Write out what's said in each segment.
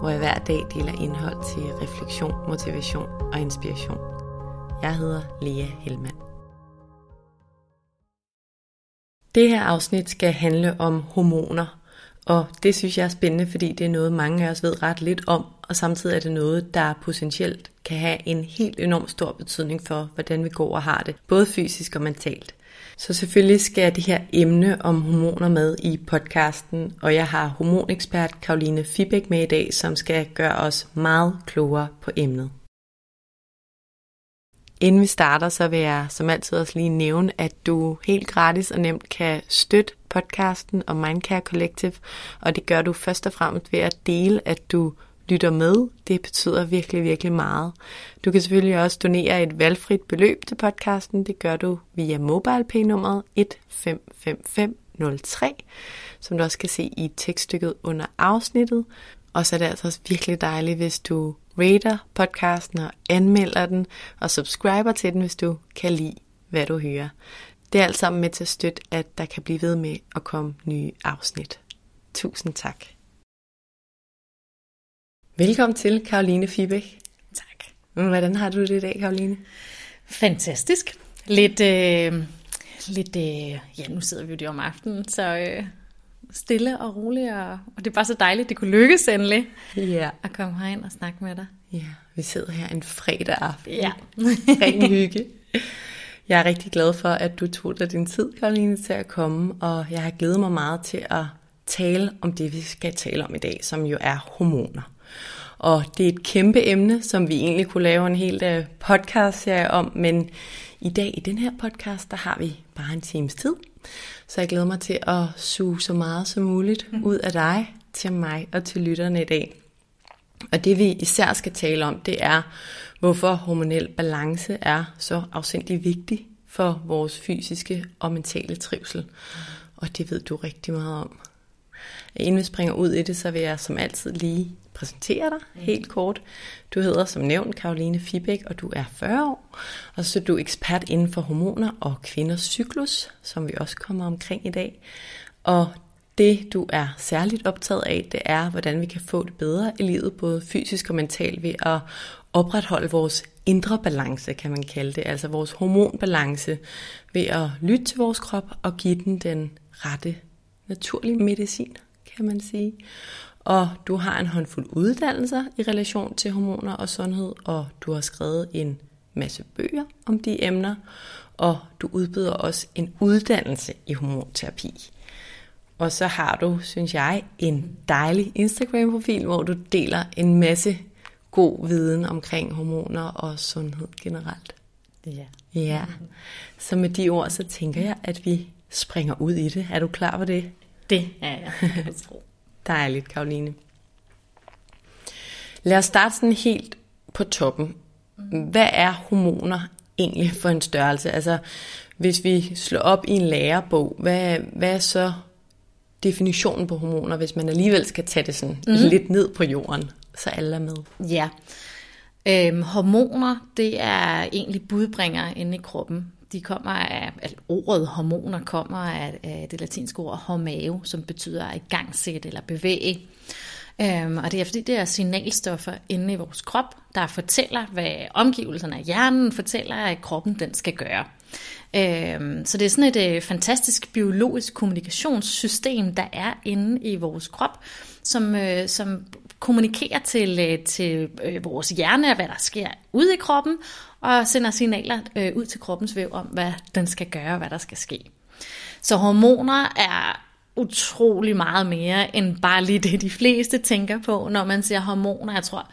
hvor jeg hver dag deler indhold til refleksion, motivation og inspiration. Jeg hedder Lea Helmand. Det her afsnit skal handle om hormoner, og det synes jeg er spændende, fordi det er noget, mange af os ved ret lidt om, og samtidig er det noget, der potentielt kan have en helt enorm stor betydning for, hvordan vi går og har det, både fysisk og mentalt. Så selvfølgelig skal det her emne om hormoner med i podcasten, og jeg har hormonekspert Karoline Fibæk med i dag, som skal gøre os meget klogere på emnet. Inden vi starter, så vil jeg som altid også lige nævne, at du helt gratis og nemt kan støtte podcasten og Mindcare Collective, og det gør du først og fremmest ved at dele, at du lytter med. Det betyder virkelig, virkelig meget. Du kan selvfølgelig også donere et valgfrit beløb til podcasten. Det gør du via MobilePay-nummeret 155503, som du også kan se i tekststykket under afsnittet. Og så er det altså også virkelig dejligt, hvis du rater podcasten og anmelder den, og subscriber til den, hvis du kan lide, hvad du hører. Det er alt sammen med til at støtte, at der kan blive ved med at komme nye afsnit. Tusind tak. Velkommen til, Karoline Fibæk. Tak. Hvordan har du det i dag, Karoline? Fantastisk. Lidt, øh, lidt øh, ja, nu sidder vi jo der om aftenen, så øh, stille og roligt, og, og det er bare så dejligt, det kunne lykkes endelig Ja. at komme herind og snakke med dig. Ja, vi sidder her en fredag aften. Ja. Ren hygge. Jeg er rigtig glad for, at du tog dig din tid, Karoline, til at komme, og jeg har glædet mig meget til at tale om det, vi skal tale om i dag, som jo er hormoner. Og det er et kæmpe emne, som vi egentlig kunne lave en hel øh, podcast-serie om, men i dag i den her podcast, der har vi bare en times tid. Så jeg glæder mig til at suge så meget som muligt ud af dig, til mig og til lytterne i dag. Og det vi især skal tale om, det er, hvorfor hormonel balance er så afsindig vigtig for vores fysiske og mentale trivsel. Og det ved du rigtig meget om. Inden vi springer ud i det, så vil jeg som altid lige præsentere dig helt kort. Du hedder som nævnt Karoline Fibæk, og du er 40 år. Og så er du ekspert inden for hormoner og kvinders cyklus, som vi også kommer omkring i dag. Og det, du er særligt optaget af, det er, hvordan vi kan få det bedre i livet, både fysisk og mentalt, ved at opretholde vores indre balance, kan man kalde det, altså vores hormonbalance, ved at lytte til vores krop og give den den rette naturlige medicin, kan man sige. Og du har en håndfuld uddannelser i relation til hormoner og sundhed, og du har skrevet en masse bøger om de emner, og du udbyder også en uddannelse i hormonterapi. Og så har du, synes jeg, en dejlig Instagram-profil, hvor du deler en masse god viden omkring hormoner og sundhed generelt. Ja. Ja, så med de ord, så tænker jeg, at vi springer ud i det. Er du klar på det? Det er jeg. jeg tror. Dejligt, Karoline. Lad os starte sådan helt på toppen. Hvad er hormoner egentlig for en størrelse? Altså, hvis vi slår op i en lærebog, hvad, hvad er så definitionen på hormoner, hvis man alligevel skal tage det sådan mm. lidt ned på jorden, så alle er med. Ja. Øhm, hormoner, det er egentlig budbringere inde i kroppen. De kommer af, altså ordet hormoner kommer af, af det latinske ord hormave, som betyder at igangsætte eller bevæge. Øhm, og det er fordi, det er signalstoffer inde i vores krop, der fortæller, hvad omgivelserne af hjernen fortæller, at kroppen den skal gøre. Øhm, så det er sådan et øh, fantastisk biologisk kommunikationssystem, der er inde i vores krop, som, øh, som kommunikerer til, øh, til øh, vores hjerne, hvad der sker ude i kroppen, og sender signaler øh, ud til kroppens væv om, hvad den skal gøre, og hvad der skal ske. Så hormoner er utrolig meget mere end bare lige det, de fleste tænker på, når man siger hormoner. Jeg tror,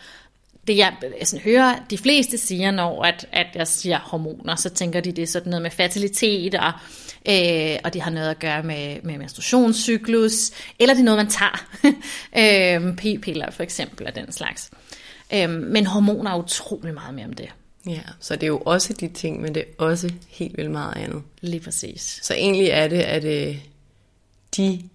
det jeg sådan hører, de fleste siger, når at, at jeg siger hormoner, så tænker de, det sådan noget med fertilitet, og, øh, og det har noget at gøre med, med menstruationscyklus, eller det er noget, man tager. øh, p-piller for eksempel, og den slags. Øh, men hormoner er utrolig meget mere om det. Ja, så det er jo også de ting, men det er også helt vildt meget andet. Lige præcis. Så egentlig er det, at øh, de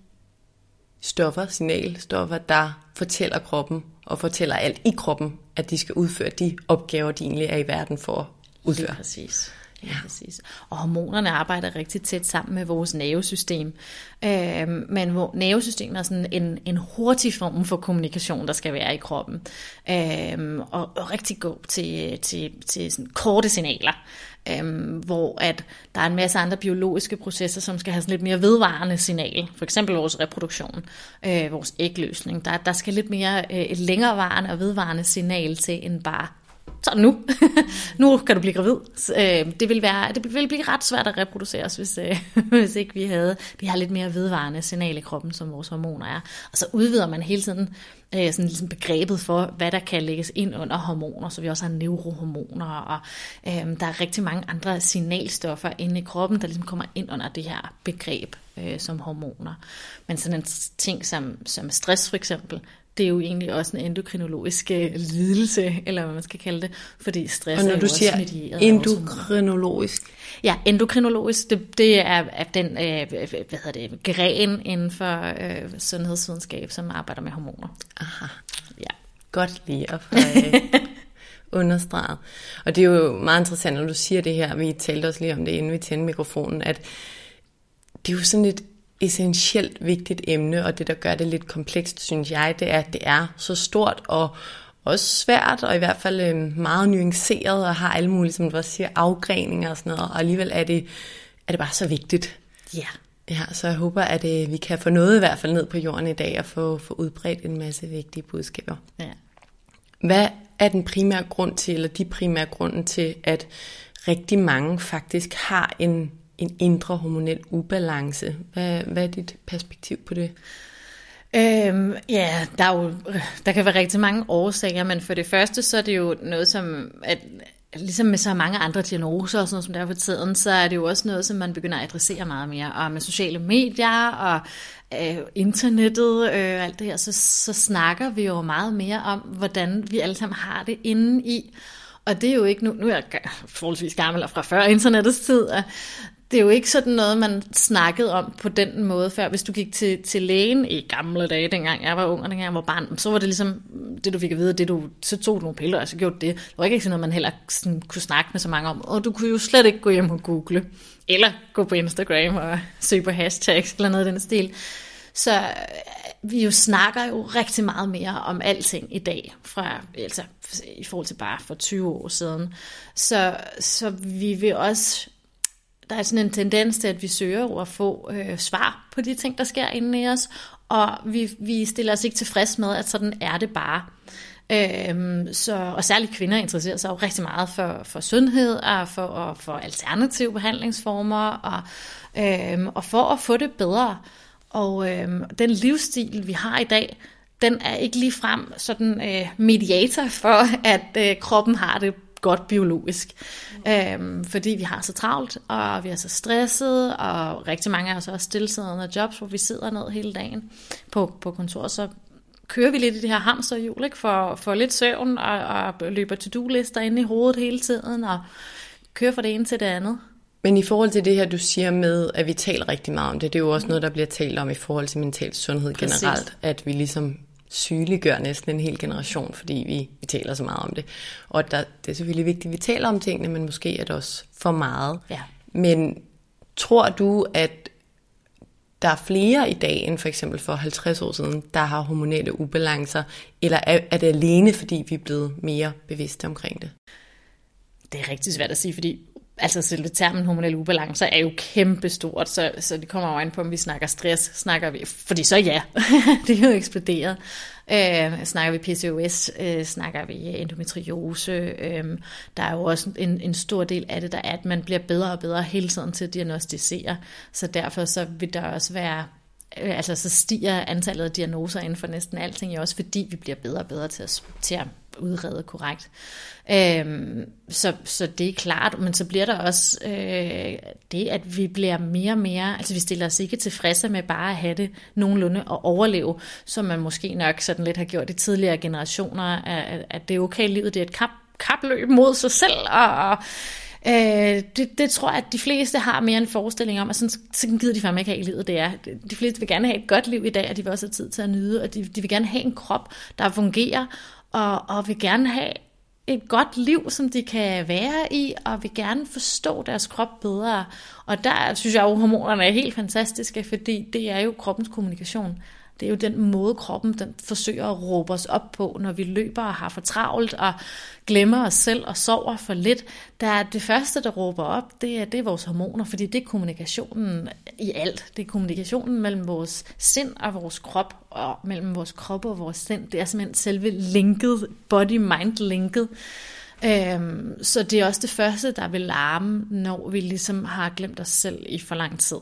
stoffer, signalstoffer, der fortæller kroppen og fortæller alt i kroppen, at de skal udføre de opgaver, de egentlig er i verden for at udføre. Lige præcis. Ja. præcis. Og hormonerne arbejder rigtig tæt sammen med vores nervesystem. Øh, men hvor nervesystemet er sådan en, en hurtig form for kommunikation, der skal være i kroppen. Øh, og, og rigtig god til, til, til sådan korte signaler. Øhm, hvor at der er en masse andre biologiske processer, som skal have sådan lidt mere vedvarende signal. For eksempel vores reproduktion, øh, vores ægløsning. Der, der skal lidt mere øh, et længerevarende og vedvarende signal til end bare så nu. nu kan du blive gravid. Øh, det vil, være, det vil blive ret svært at reproducere os, hvis, øh, hvis ikke vi havde de her lidt mere vedvarende signal i kroppen, som vores hormoner er. Og så udvider man hele tiden øh, sådan ligesom begrebet for, hvad der kan lægges ind under hormoner, så vi også har neurohormoner, og øh, der er rigtig mange andre signalstoffer inde i kroppen, der ligesom kommer ind under det her begreb øh, som hormoner. Men sådan en ting som, som stress for eksempel, det er jo egentlig også en endokrinologisk øh, lidelse, eller hvad man skal kalde det, fordi stress og når er du siger endokrinologisk? Ja, endokrinologisk, det, det er, er den øh, hvad hedder det, gren inden for øh, sundhedsvidenskab, som arbejder med hormoner. Aha. Ja. Godt lige at få øh, understreget. Og det er jo meget interessant, når du siger det her, vi talte også lige om det, inden vi tændte mikrofonen, at det er jo sådan et essentielt vigtigt emne, og det, der gør det lidt komplekst, synes jeg, det er, at det er så stort og også svært, og i hvert fald øh, meget nuanceret, og har alle mulige, som du også siger, afgreninger og sådan noget, og alligevel er det, er det bare så vigtigt. Ja. Ja, så jeg håber, at øh, vi kan få noget i hvert fald ned på jorden i dag, og få, få udbredt en masse vigtige budskaber. Ja. Hvad er den primære grund til, eller de primære grunden til, at rigtig mange faktisk har en en indre hormonel ubalance. Hvad, hvad er dit perspektiv på det? Øhm, ja, der, er jo, der kan være rigtig mange årsager, men for det første, så er det jo noget som, at ligesom med så mange andre diagnoser og sådan noget, som der er for tiden, så er det jo også noget, som man begynder at adressere meget mere. Og med sociale medier og øh, internettet og øh, alt det her, så, så snakker vi jo meget mere om, hvordan vi alle sammen har det inde i. Og det er jo ikke nu, nu er jeg forholdsvis gammel og fra før internettets tid, det er jo ikke sådan noget, man snakkede om på den måde før. Hvis du gik til, til lægen i gamle dage, dengang jeg var ung og dengang jeg var barn, så var det ligesom mm, det, du fik at vide, det du, så tog du nogle piller, og så gjorde det. Det var ikke sådan noget, man heller sådan kunne snakke med så mange om. Og du kunne jo slet ikke gå hjem og google, eller gå på Instagram og søge på hashtags eller noget af den stil. Så øh, vi jo snakker jo rigtig meget mere om alting i dag, fra, altså, i forhold til bare for 20 år siden. Så, så vi vil også der er sådan en tendens til, at vi søger at få øh, svar på de ting, der sker inde i os, og vi, vi stiller os ikke tilfreds med, at sådan er det bare. Øhm, så, og særligt kvinder interesserer sig jo rigtig meget for, for sundhed og for, og for alternative behandlingsformer og, øhm, og for at få det bedre. Og øhm, den livsstil, vi har i dag, den er ikke lige frem sådan øh, mediator for, at øh, kroppen har det godt biologisk. Mm. Øhm, fordi vi har så travlt, og vi er så stresset, og rigtig mange af os også stillesiddende jobs, hvor vi sidder ned hele dagen på, på kontor, så kører vi lidt i det her hamsterhjul, ikke? For, for lidt søvn, og, og løber to-do-lister ind i hovedet hele tiden, og kører fra det ene til det andet. Men i forhold til det her, du siger med, at vi taler rigtig meget om det, det er jo også noget, der bliver talt om i forhold til mental sundhed Præcis. generelt, at vi ligesom sygeliggør næsten en hel generation, fordi vi, vi taler så meget om det. Og der, det er selvfølgelig vigtigt, at vi taler om tingene, men måske er det også for meget. Ja. Men tror du, at der er flere i dag end for eksempel for 50 år siden, der har hormonelle ubalancer, eller er, er det alene, fordi vi er blevet mere bevidste omkring det? Det er rigtig svært at sige, fordi altså selve termen hormonel ubalance er jo kæmpestort, så, så det kommer jo an på, om vi snakker stress, snakker vi, fordi så ja, det er jo eksploderet. Øh, snakker vi PCOS, øh, snakker vi endometriose, øh, der er jo også en, en stor del af det, der er, at man bliver bedre og bedre hele tiden til at diagnostisere, så derfor så vil der også være øh, altså så stiger antallet af diagnoser inden for næsten alting, også fordi vi bliver bedre og bedre til at, til at udrede korrekt. Øhm, så, så det er klart, men så bliver der også øh, det, at vi bliver mere og mere, altså vi stiller os ikke tilfredse med bare at have det nogenlunde og overleve, som man måske nok sådan lidt har gjort i tidligere generationer, at, at det er okay, livet det er et kap, kapløb mod sig selv, og, Øh, det, det tror jeg, at de fleste har mere en forestilling om, at sådan, sådan gider de fandme ikke have i livet, det er. De fleste vil gerne have et godt liv i dag, og de vil også have tid til at nyde, og de, de vil gerne have en krop, der fungerer, og, og vil gerne have et godt liv, som de kan være i, og vil gerne forstå deres krop bedre. Og der synes jeg jo, at hormonerne er helt fantastiske, fordi det er jo kroppens kommunikation. Det er jo den måde, kroppen den forsøger at råbe os op på, når vi løber og har for travlt og glemmer os selv og sover for lidt. Der er det første, der råber op, det er, det er vores hormoner, fordi det er kommunikationen i alt. Det er kommunikationen mellem vores sind og vores krop, og mellem vores krop og vores sind. Det er simpelthen selve linket, body-mind-linket. Øhm, så det er også det første, der vil larme, når vi ligesom har glemt os selv i for lang tid.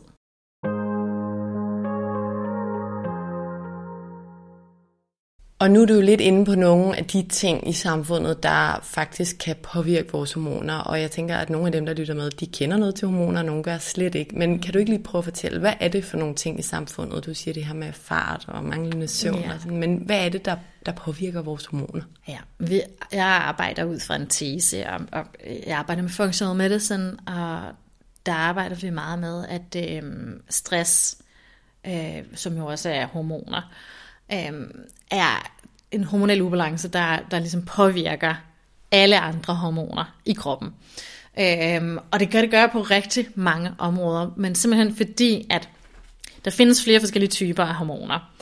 Og nu er du jo lidt inde på nogle af de ting i samfundet, der faktisk kan påvirke vores hormoner. Og jeg tænker, at nogle af dem, der lytter med, de kender noget til hormoner, og nogle gør slet ikke. Men kan du ikke lige prøve at fortælle, hvad er det for nogle ting i samfundet? Du siger det her med fart og manglende søvn. Ja. Og sådan, men hvad er det, der, der påvirker vores hormoner? Ja, vi, jeg arbejder ud fra en tese, og, og jeg arbejder med functional medicine, og der arbejder vi meget med, at øh, stress, øh, som jo også er hormoner, øh, er en hormonel ubalance, der, der ligesom påvirker alle andre hormoner i kroppen. Øhm, og det gør det gøre på rigtig mange områder, men simpelthen fordi, at der findes flere forskellige typer af hormoner.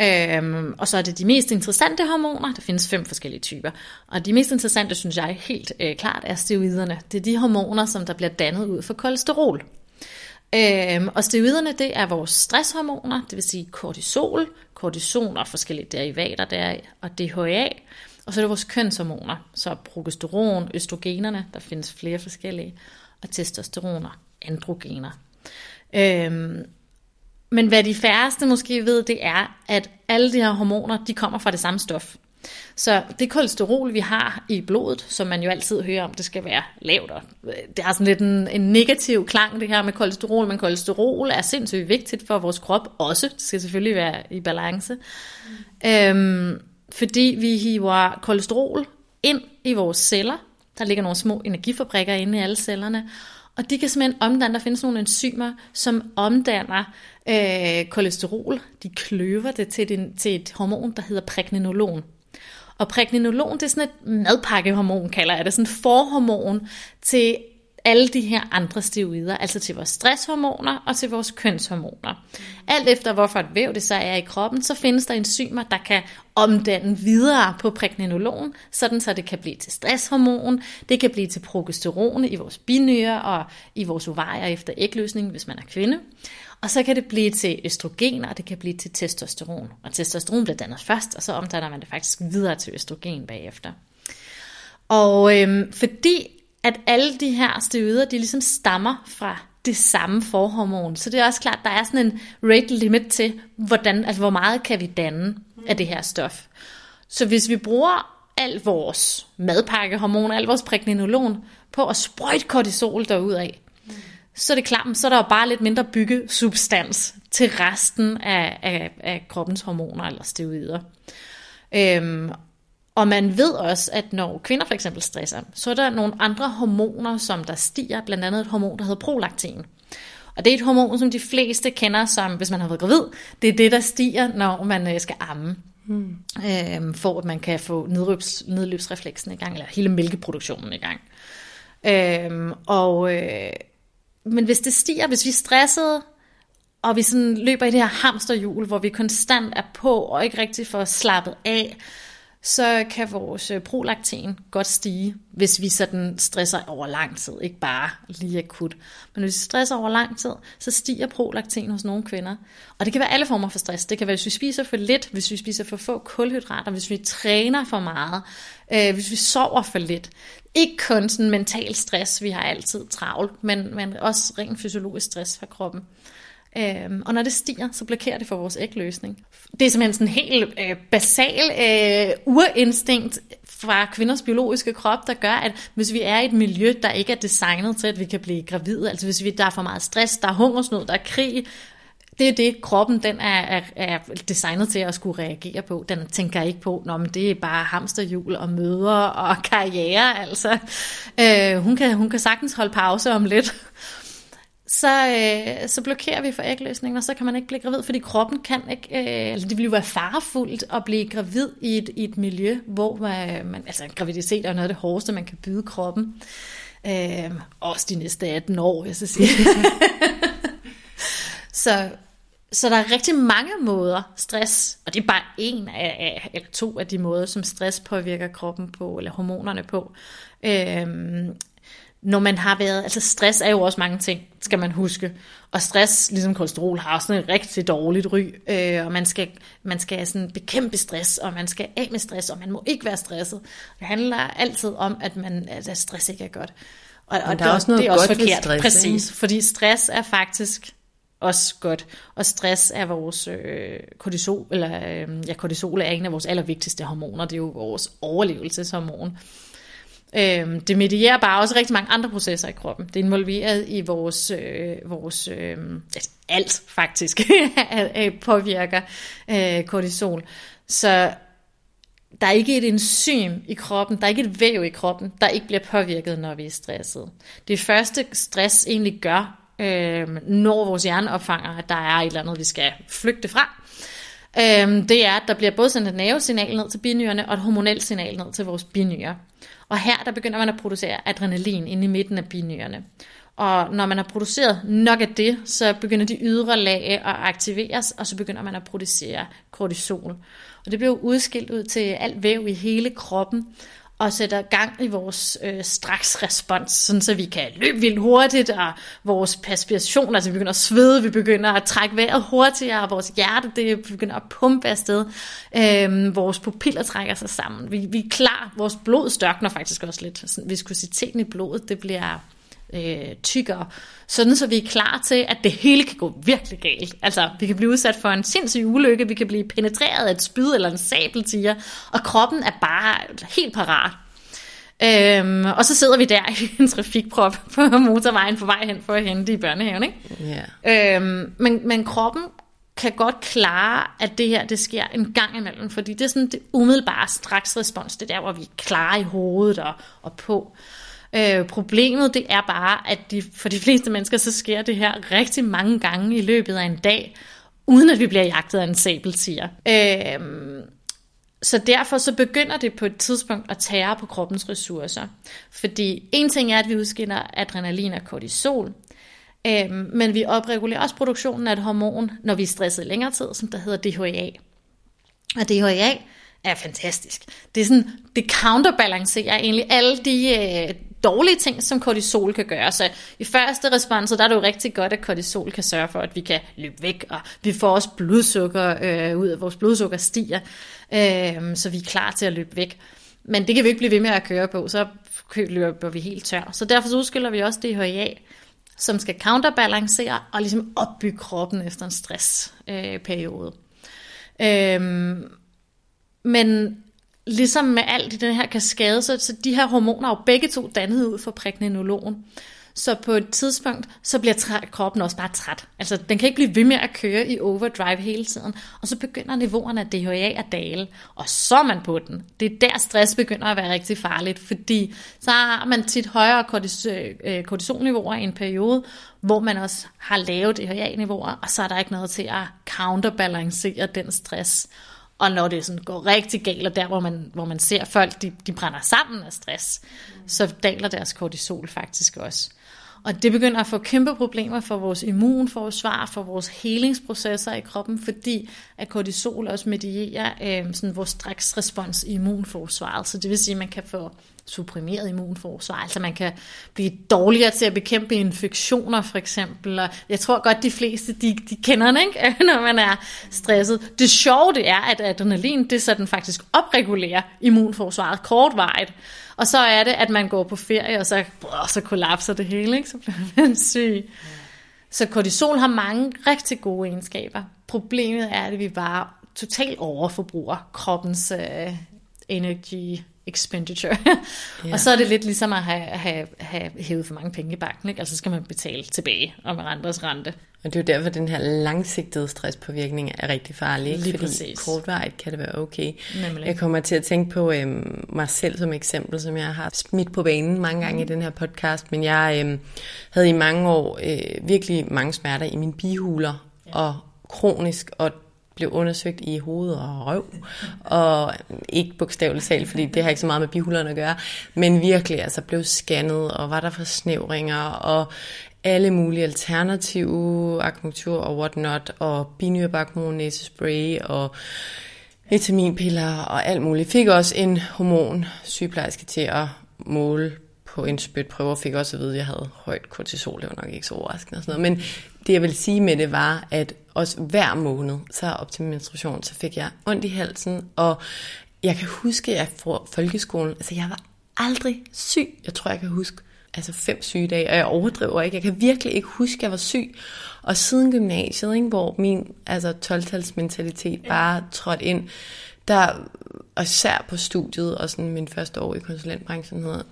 Øhm, og så er det de mest interessante hormoner. Der findes fem forskellige typer. Og de mest interessante, synes jeg helt øh, klart, er steroiderne. Det er de hormoner, som der bliver dannet ud for kolesterol. Øhm, og steroiderne, det er vores stresshormoner, det vil sige kortisol, kortison og forskellige derivater der, og DHA. Og så er det vores kønshormoner, så progesteron, østrogenerne, der findes flere forskellige, og testosteroner, androgener. Øhm, men hvad de færreste måske ved, det er, at alle de her hormoner, de kommer fra det samme stof. Så det kolesterol, vi har i blodet, som man jo altid hører om, det skal være lavt. Og øh, det har sådan lidt en, en negativ klang, det her med kolesterol, men kolesterol er sindssygt vigtigt for vores krop også. Det skal selvfølgelig være i balance. Mm. Øhm, fordi vi hiver kolesterol ind i vores celler. Der ligger nogle små energifabrikker inde i alle cellerne. Og de kan simpelthen omdanne, der findes nogle enzymer, som omdanner øh, kolesterol. De kløver det til, et, til et hormon, der hedder pregnenolon. Og pregnenolon, det er sådan et madpakkehormon, kalder jeg det, sådan et forhormon til alle de her andre steroider, altså til vores stresshormoner og til vores kønshormoner. Alt efter hvorfor et væv det så er i kroppen, så findes der enzymer, der kan omdanne videre på pregnenolon, sådan så det kan blive til stresshormon, det kan blive til progesteron i vores binyre og i vores ovarier efter ægløsning, hvis man er kvinde. Og så kan det blive til østrogen, og det kan blive til testosteron. Og testosteron bliver dannet først, og så omdanner man det faktisk videre til østrogen bagefter. Og øhm, fordi at alle de her steroider, de ligesom stammer fra det samme forhormon, så det er også klart, at der er sådan en rate limit til, hvordan, altså hvor meget kan vi danne af det her stof. Så hvis vi bruger al vores madpakkehormon, al vores pregnenolon på at sprøjte kortisol derudad, så er det klart, så er der jo bare lidt mindre byggesubstans til resten af, af, af kroppens hormoner eller steroider. Øhm, Og man ved også, at når kvinder for eksempel stresser, så er der nogle andre hormoner, som der stiger, blandt andet et hormon, der hedder prolaktin. Og det er et hormon, som de fleste kender som, hvis man har været gravid, det er det, der stiger, når man øh, skal amme. Hmm. Øhm, for at man kan få nedløbs, nedløbsrefleksen i gang, eller hele mælkeproduktionen i gang. Øhm, og, øh, men hvis det stiger, hvis vi er stressede, og vi sådan løber i det her hamsterhjul, hvor vi konstant er på, og ikke rigtig får slappet af, så kan vores øh, prolaktin godt stige, hvis vi sådan stresser over lang tid, ikke bare lige akut. Men hvis vi stresser over lang tid, så stiger prolaktin hos nogle kvinder. Og det kan være alle former for stress. Det kan være, hvis vi spiser for lidt, hvis vi spiser for få kulhydrater, hvis vi træner for meget, øh, hvis vi sover for lidt. Ikke kun sådan mental stress, vi har altid travlt, men, men også rent fysiologisk stress fra kroppen. Øhm, og når det stiger, så blokerer det for vores ægløsning. Det er simpelthen sådan en helt øh, basal øh, urinstinkt fra kvinders biologiske krop, der gør, at hvis vi er i et miljø, der ikke er designet til, at vi kan blive gravide, altså hvis vi, der er for meget stress, der er hungersnød, der er krig, det er det, kroppen den er, er, er designet til at skulle reagere på. Den tænker ikke på, Nå, men det er bare hamsterhjul og møder og karriere. Altså. Øh, hun, kan, hun kan sagtens holde pause om lidt så, øh, så blokerer vi for ægløsningen, og så kan man ikke blive gravid, fordi kroppen kan ikke, øh, altså det vil jo være farefuldt at blive gravid i et, i et miljø, hvor man, man, altså graviditet er noget af det hårdeste, man kan byde kroppen. Øh, også de næste 18 år, jeg så sige. så, så der er rigtig mange måder stress, og det er bare en af, eller to af de måder, som stress påvirker kroppen på, eller hormonerne på. Øh, når man har været, altså stress er jo også mange ting, skal man huske. Og stress, ligesom kolesterol, har også et rigtig dårligt ry, øh, og man skal, man skal sådan bekæmpe stress, og man skal af med stress, og man må ikke være stresset. Det handler altid om, at, man, at stress ikke er godt. Og, og der er også noget det er også forkert, stress, præcis. Ikke? Fordi stress er faktisk også godt. Og stress er vores øh, kortisol, eller øh, ja, kortisol er en af vores allervigtigste hormoner. Det er jo vores overlevelseshormon. Øh, det medierer bare også rigtig mange andre processer i kroppen. Det er involveret i vores, øh, vores øh, altså alt faktisk øh, påvirker øh, kortisol. Så der er ikke et enzym i kroppen, der er ikke et væv i kroppen, der ikke bliver påvirket, når vi er stresset. Det første stress egentlig gør, øh, når vores hjerne opfanger, at der er et eller andet, vi skal flygte fra, øh, det er, at der bliver både sendt et nervesignal ned til binyrerne og et hormonelt signal ned til vores binyrer. Og her der begynder man at producere adrenalin inde i midten af binyrerne. Og når man har produceret nok af det, så begynder de ydre lag at aktiveres, og så begynder man at producere kortisol. Og det bliver udskilt ud til alt væv i hele kroppen, og sætter gang i vores øh, straks respons, sådan så vi kan løbe vildt hurtigt, og vores perspiration, altså vi begynder at svede, vi begynder at trække vejret hurtigere, og vores hjerte det begynder at pumpe afsted, øh, vores pupiller trækker sig sammen, vi, vi er klar, vores blod størkner faktisk også lidt, sådan, viskositeten i blodet, det bliver øh, tykkere, sådan så vi er klar til, at det hele kan gå virkelig galt. Altså, vi kan blive udsat for en sindssyg ulykke, vi kan blive penetreret af et spyd eller en sabeltiger, og kroppen er bare helt parat. Øhm, og så sidder vi der i en trafikprop på motorvejen på vej hen for at hente i børnehaven. Ikke? Yeah. Øhm, men, men kroppen kan godt klare, at det her det sker en gang imellem, fordi det er sådan det umiddelbare straksrespons, det er der, hvor vi er klare i hovedet og, og på. Øh, Øh, problemet det er bare, at de, for de fleste mennesker, så sker det her rigtig mange gange i løbet af en dag, uden at vi bliver jagtet af en sabeltiger. Øh, så derfor så begynder det på et tidspunkt at tære på kroppens ressourcer. Fordi en ting er, at vi udskiller adrenalin og kortisol, øh, men vi opregulerer også produktionen af et hormon, når vi er stresset i længere tid, som der hedder DHEA. Og DHEA er fantastisk. Det er sådan, det counterbalancerer egentlig alle de øh, dårlige ting, som kortisol kan gøre. Så i første respons, der er det jo rigtig godt, at kortisol kan sørge for, at vi kan løbe væk, og vi får også blodsukker øh, ud af vores blodsukker stiger, øh, så vi er klar til at løbe væk. Men det kan vi ikke blive ved med at køre på, så løber vi helt tør. Så derfor så udskiller vi også DHEA, som skal counterbalancere og ligesom opbygge kroppen efter en stressperiode. Øh, øh, men ligesom med alt i den her kaskade, så, så de her hormoner er jo begge to dannet ud for pregnenolon. Så på et tidspunkt, så bliver træ, kroppen også bare træt. Altså, den kan ikke blive ved med at køre i overdrive hele tiden. Og så begynder niveauerne af DHA at dale. Og så er man på den. Det er der stress begynder at være rigtig farligt, fordi så har man tit højere kortis, øh, kortisolniveauer i en periode, hvor man også har lave DHA-niveauer, og så er der ikke noget til at counterbalancere den stress. Og når det sådan går rigtig galt, og der hvor man, hvor man ser folk, de, de brænder sammen af stress, mm. så daler deres kortisol faktisk også. Og det begynder at få kæmpe problemer for vores immunforsvar, for vores helingsprocesser i kroppen, fordi at kortisol også medierer øh, sådan vores stressrespons i immunforsvaret. Så det vil sige, at man kan få supprimeret immunforsvar. Altså man kan blive dårligere til at bekæmpe infektioner for eksempel. Og jeg tror godt, de fleste de, de kender den, ikke? når man er stresset. Det sjove det er, at adrenalin det så den faktisk opregulerer immunforsvaret kortvarigt. Og så er det, at man går på ferie, og så, brrr, så kollapser det hele, ikke? så bliver man syg. Så kortisol har mange rigtig gode egenskaber. Problemet er, at vi bare totalt overforbruger kroppens øh, energy expenditure. ja. Og så er det lidt ligesom at have, have, have hævet for mange penge i banken, ikke? altså skal man betale tilbage med renters rente. Og det er jo derfor, at den her langsigtede stresspåvirkning er rigtig farlig. Ikke? Lige Fordi præcis. kortvarigt kan det være okay. Nemlig. Jeg kommer til at tænke på øhm, mig selv som eksempel, som jeg har smidt på banen mange gange mm. i den her podcast. Men jeg øhm, havde i mange år øh, virkelig mange smerter i mine bihuler. Ja. Og kronisk, og blev undersøgt i hoved og røv, og ikke bogstaveligt talt, fordi det har ikke så meget med bihulerne at gøre, men virkelig altså blev scannet, og var der forsnævringer, og alle mulige alternative akupunktur og whatnot, og binyrebarkhormon, næsespray, og vitaminpiller og alt muligt. Fik også en hormon sygeplejerske til at måle på en spytprøve, og fik også at vide, at jeg havde højt kortisol. Det var nok ikke så overraskende og sådan noget. Men det jeg vil sige med det var, at også hver måned, så op til menstruation, så fik jeg ondt i halsen, og jeg kan huske, at jeg fra folkeskolen, altså jeg var aldrig syg. Jeg tror, jeg kan huske altså fem sygedage, og jeg overdriver ikke. Jeg kan virkelig ikke huske, at jeg var syg. Og siden gymnasiet, ikke, hvor min altså 12-talsmentalitet bare trådte ind, der, og især på studiet, og sådan min første år i konsulentbranchen, hedder,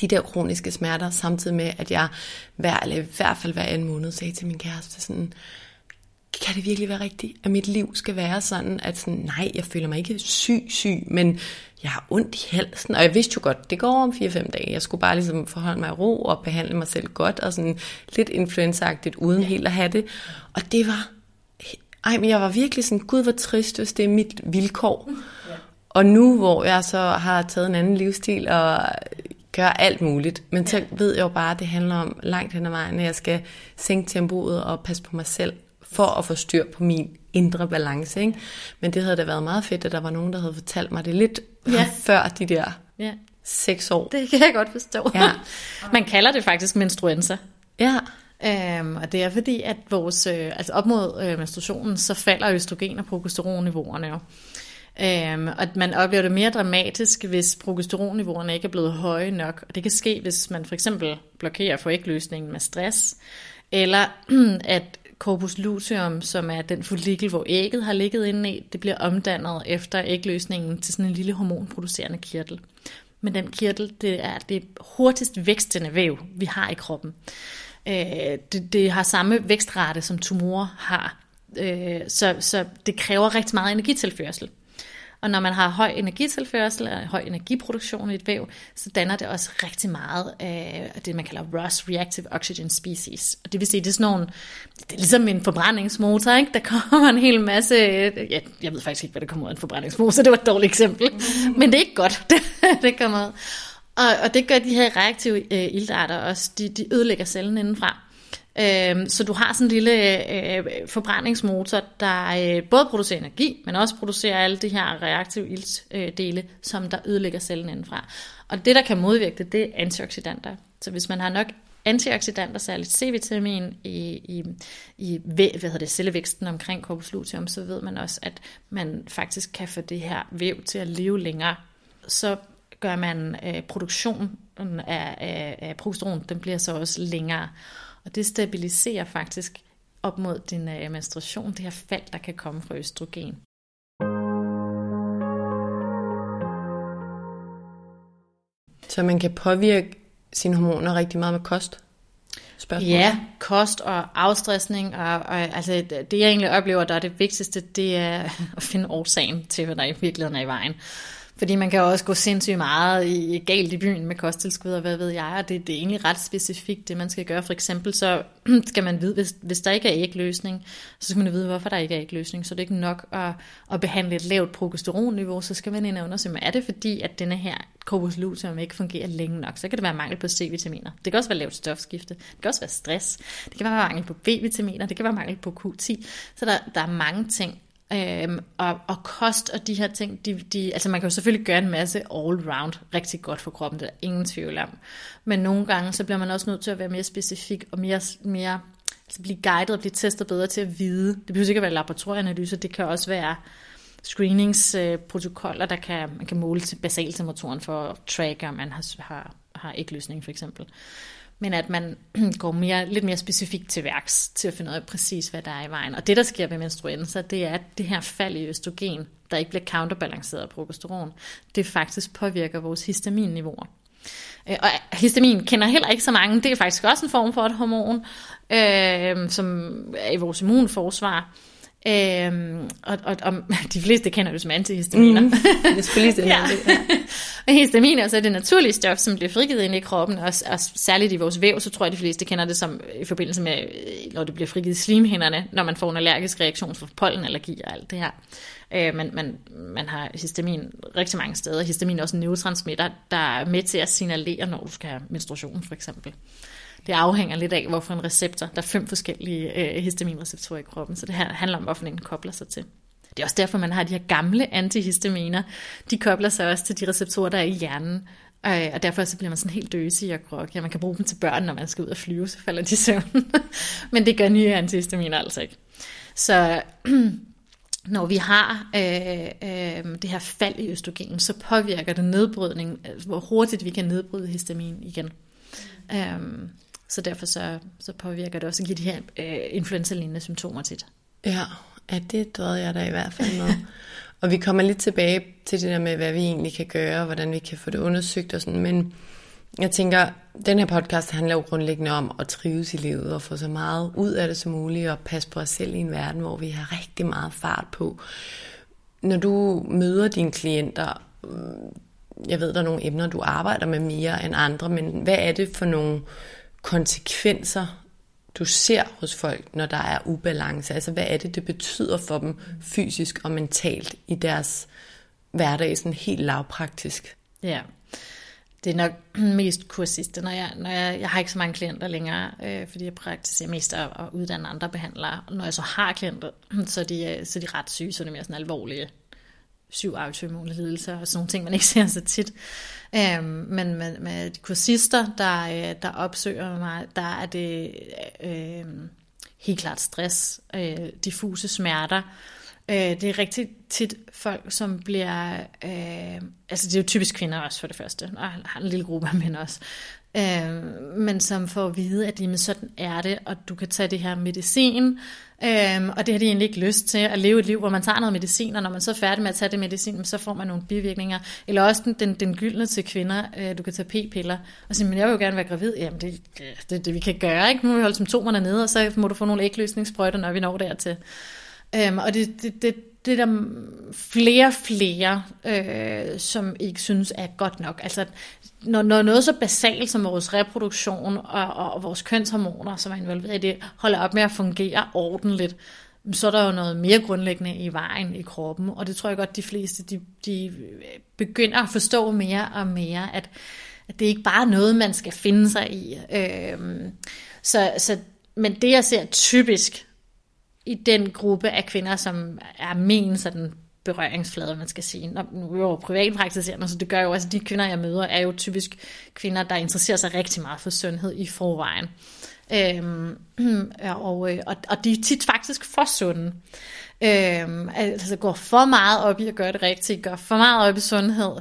de der kroniske smerter, samtidig med, at jeg hver, eller i hvert fald hver anden måned sagde til min kæreste sådan, kan det virkelig være rigtigt, at mit liv skal være sådan, at sådan, nej, jeg føler mig ikke syg, syg, men jeg har ondt i halsen, og jeg vidste jo godt, det går om 4-5 dage. Jeg skulle bare ligesom forholde mig ro og behandle mig selv godt, og sådan lidt influenzaagtigt, uden helt at have det. Og det var, ej, men jeg var virkelig sådan, gud, hvor trist, hvis det er mit vilkår. Og nu, hvor jeg så har taget en anden livsstil og gør alt muligt, men så ved jeg jo bare, at det handler om langt hen ad vejen, at jeg skal sænke tempoet og passe på mig selv, for at få styr på min indre balance. Ikke? Men det havde da været meget fedt, at der var nogen, der havde fortalt mig det lidt ja. før de der ja. seks år. Det kan jeg godt forstå. Ja. Man kalder det faktisk menstruenza. Ja. Øhm, og det er fordi, at vores, øh, altså op mod øh, menstruationen, så falder østrogen- og progesteronniveauerne jo. Øhm, og man oplever det mere dramatisk, hvis progesteronniveauerne ikke er blevet høje nok. Og det kan ske, hvis man for eksempel blokerer for ægløsningen med stress, eller at corpus luteum, som er den follikel, hvor ægget har ligget inde i, det bliver omdannet efter ægløsningen til sådan en lille hormonproducerende kirtel. Men den kirtel, det er det hurtigst vækstende væv, vi har i kroppen. Øh, det, det har samme vækstrate, som tumorer har. Øh, så, så det kræver rigtig meget energitilførsel. Og når man har høj energitilførsel og høj energiproduktion i et væv, så danner det også rigtig meget af det, man kalder ROS, Reactive Oxygen Species. Og det vil sige, det er sådan nogle, det er ligesom en forbrændingsmotor, ikke? Der kommer en hel masse, ja, jeg ved faktisk ikke, hvad der kommer ud af en forbrændingsmotor, det var et dårligt eksempel, men det er ikke godt, det, det kommer ud. Og, og det gør de her reaktive øh, ildarter også, de, de ødelægger cellen indenfra. Øhm, så du har sådan en lille øh, forbrændingsmotor, der øh, både producerer energi, men også producerer alle de her reaktive iltdele, som der ødelægger cellen indenfra. Og det, der kan modvirke det, det er antioxidanter. Så hvis man har nok antioxidanter, særligt C-vitamin i, i, i hvad hedder det, cellevæksten omkring corpus luteum, så ved man også, at man faktisk kan få det her væv til at leve længere. Så gør man øh, produktionen af, af, af progesteron, den bliver så også længere. Og det stabiliserer faktisk op mod din øh, menstruation, det her fald, der kan komme fra østrogen. Så man kan påvirke sine hormoner rigtig meget med kost? spørgsmål. Ja, kost og afstressning, og, og altså, det jeg egentlig oplever, der er det vigtigste, det er at finde årsagen til, hvad der i virkeligheden er i vejen. Fordi man kan også gå sindssygt meget i, galt i byen med kosttilskud og hvad ved jeg, og det, det er egentlig ret specifikt, det man skal gøre. For eksempel så skal man vide, hvis, hvis der ikke er ægløsning, så skal man vide, hvorfor der ikke er ægløsning. Så det er ikke nok at, at behandle et lavt progesteronniveau, så skal man ind og undersøge, er det fordi, at denne her corpus luteum ikke fungerer længe nok. Så kan det være mangel på C-vitaminer. Det kan også være lavt stofskifte. Det kan også være stress. Det kan være mangel på B-vitaminer. Det kan være mangel på Q10. Så der, der er mange ting, Øhm, og, og kost og de her ting, de, de, altså man kan jo selvfølgelig gøre en masse all round rigtig godt for kroppen, det er ingen tvivl om. Men nogle gange, så bliver man også nødt til at være mere specifik og mere, mere altså blive guidet og blive testet bedre til at vide. Det behøver ikke at være laboratorieanalyser, det kan også være screeningsprotokoller, der kan, man kan måle til basaltemperaturen for at tracke, om man har, har, har ægløsning for eksempel men at man går mere, lidt mere specifikt til værks til at finde ud af præcis, hvad der er i vejen. Og det, der sker ved menstruenser, det er, at det her fald i østrogen, der ikke bliver counterbalanceret af progesteron, det faktisk påvirker vores histaminniveauer. Øh, og histamin kender heller ikke så mange. Det er faktisk også en form for et hormon, øh, som er i vores immunforsvar. Øhm, og, og, og de fleste kender det som antihistaminer. Mm, det skulle lige ja. ja. og histamin er så det naturlige stof, som bliver frigivet ind i kroppen, og, og særligt i vores væv, så tror jeg, de fleste kender det som i forbindelse med, når det bliver frigivet i slimhinderne, når man får en allergisk reaktion for pollenallergi og alt det her. Øh, man, man, man har histamin rigtig mange steder. Histamin er også en neurotransmitter, der er med til at signalere, når du skal have menstruation for eksempel det afhænger lidt af, hvorfor en receptor. Der er fem forskellige øh, histaminreceptorer i kroppen, så det her handler om, hvorfor en kobler sig til. Det er også derfor, man har de her gamle antihistaminer. De kobler sig også til de receptorer, der er i hjernen. Øh, og derfor så bliver man sådan helt døsig og grog. Ja, man kan bruge dem til børn, når man skal ud og flyve, så falder de i søvn. Men det gør nye antihistaminer altså ikke. Så når vi har øh, øh, det her fald i østrogen, så påvirker det nedbrydning, hvor hurtigt vi kan nedbryde histamin igen. Um, så derfor så, så påvirker det også at give de her øh, influenza-lignende symptomer tit. Ja, ja, det drøjede jeg da i hvert fald med. og vi kommer lidt tilbage til det der med, hvad vi egentlig kan gøre, og hvordan vi kan få det undersøgt og sådan, men jeg tænker, den her podcast handler jo grundlæggende om at trives i livet og få så meget ud af det som muligt og passe på os selv i en verden, hvor vi har rigtig meget fart på. Når du møder dine klienter, jeg ved, der er nogle emner, du arbejder med mere end andre, men hvad er det for nogle konsekvenser, du ser hos folk, når der er ubalance? Altså, hvad er det, det betyder for dem fysisk og mentalt i deres hverdag, sådan helt lavpraktisk? Ja, det er nok mest kursister, når jeg, når jeg, jeg har ikke så mange klienter længere, øh, fordi jeg praktiserer mest at, at uddanne andre behandlere. Når jeg så har klienter, så er de, øh, så er de ret syge, så er de mere sådan alvorlige syv autoimmune lidelser og sådan nogle ting, man ikke ser så tit. Øhm, men med, med de kursister, der, øh, der opsøger mig, der er det øh, helt klart stress, øh, diffuse smerter. Øh, det er rigtig tit folk, som bliver, øh, altså det er jo typisk kvinder også for det første, og har en lille gruppe af mænd også, øh, men som får at vide, at jamen, sådan er det, og du kan tage det her medicin, øh, og det har de egentlig ikke lyst til, at leve et liv, hvor man tager noget medicin, og når man så er færdig med at tage det medicin, så får man nogle bivirkninger. Eller også den, den, den gyldne til kvinder, øh, du kan tage p-piller, og sige, men jeg vil jo gerne være gravid. Jamen, det er det, det, vi kan gøre, ikke? Nu må vi holde symptomerne nede, og så må du få nogle ægløsningssprøjter, når vi når dertil. Øhm, og det, det, det, det er der flere flere, øh, som ikke synes er godt nok. Altså, når, når noget så basalt som vores reproduktion og, og, og vores kønshormoner, som er involveret i det, holder op med at fungere ordentligt, så er der jo noget mere grundlæggende i vejen i kroppen. Og det tror jeg godt, de fleste de, de begynder at forstå mere og mere, at, at det ikke bare er noget, man skal finde sig i. Øh, så, så, men det, jeg ser typisk i den gruppe af kvinder, som er men sådan berøringsflade, man skal sige. Når, nu er jeg jo privatpraktiserende, så det gør jo også, at de kvinder, jeg møder, er jo typisk kvinder, der interesserer sig rigtig meget for sundhed i forvejen. Øhm, og, øh, og, og de er tit faktisk for sunde. Øhm, altså går for meget op i at gøre det rigtigt, går for meget op i sundhed,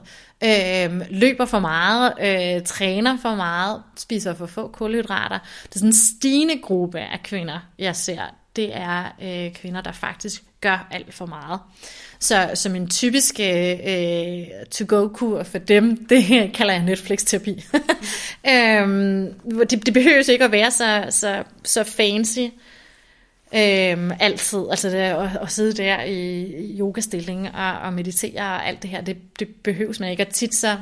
øhm, løber for meget, øh, træner for meget, spiser for få kulhydrater. Det er sådan en stigende gruppe af kvinder, jeg ser, det er øh, kvinder, der faktisk gør alt for meget. Så som en typisk øh, to-go-kur for dem, det kalder jeg Netflix-terapi. øhm, det, det behøver ikke at være så, så, så fancy øhm, altid. Altså det, at, at sidde der i yogastilling og, og meditere og alt det her, det, det behøves man ikke. Og tit så,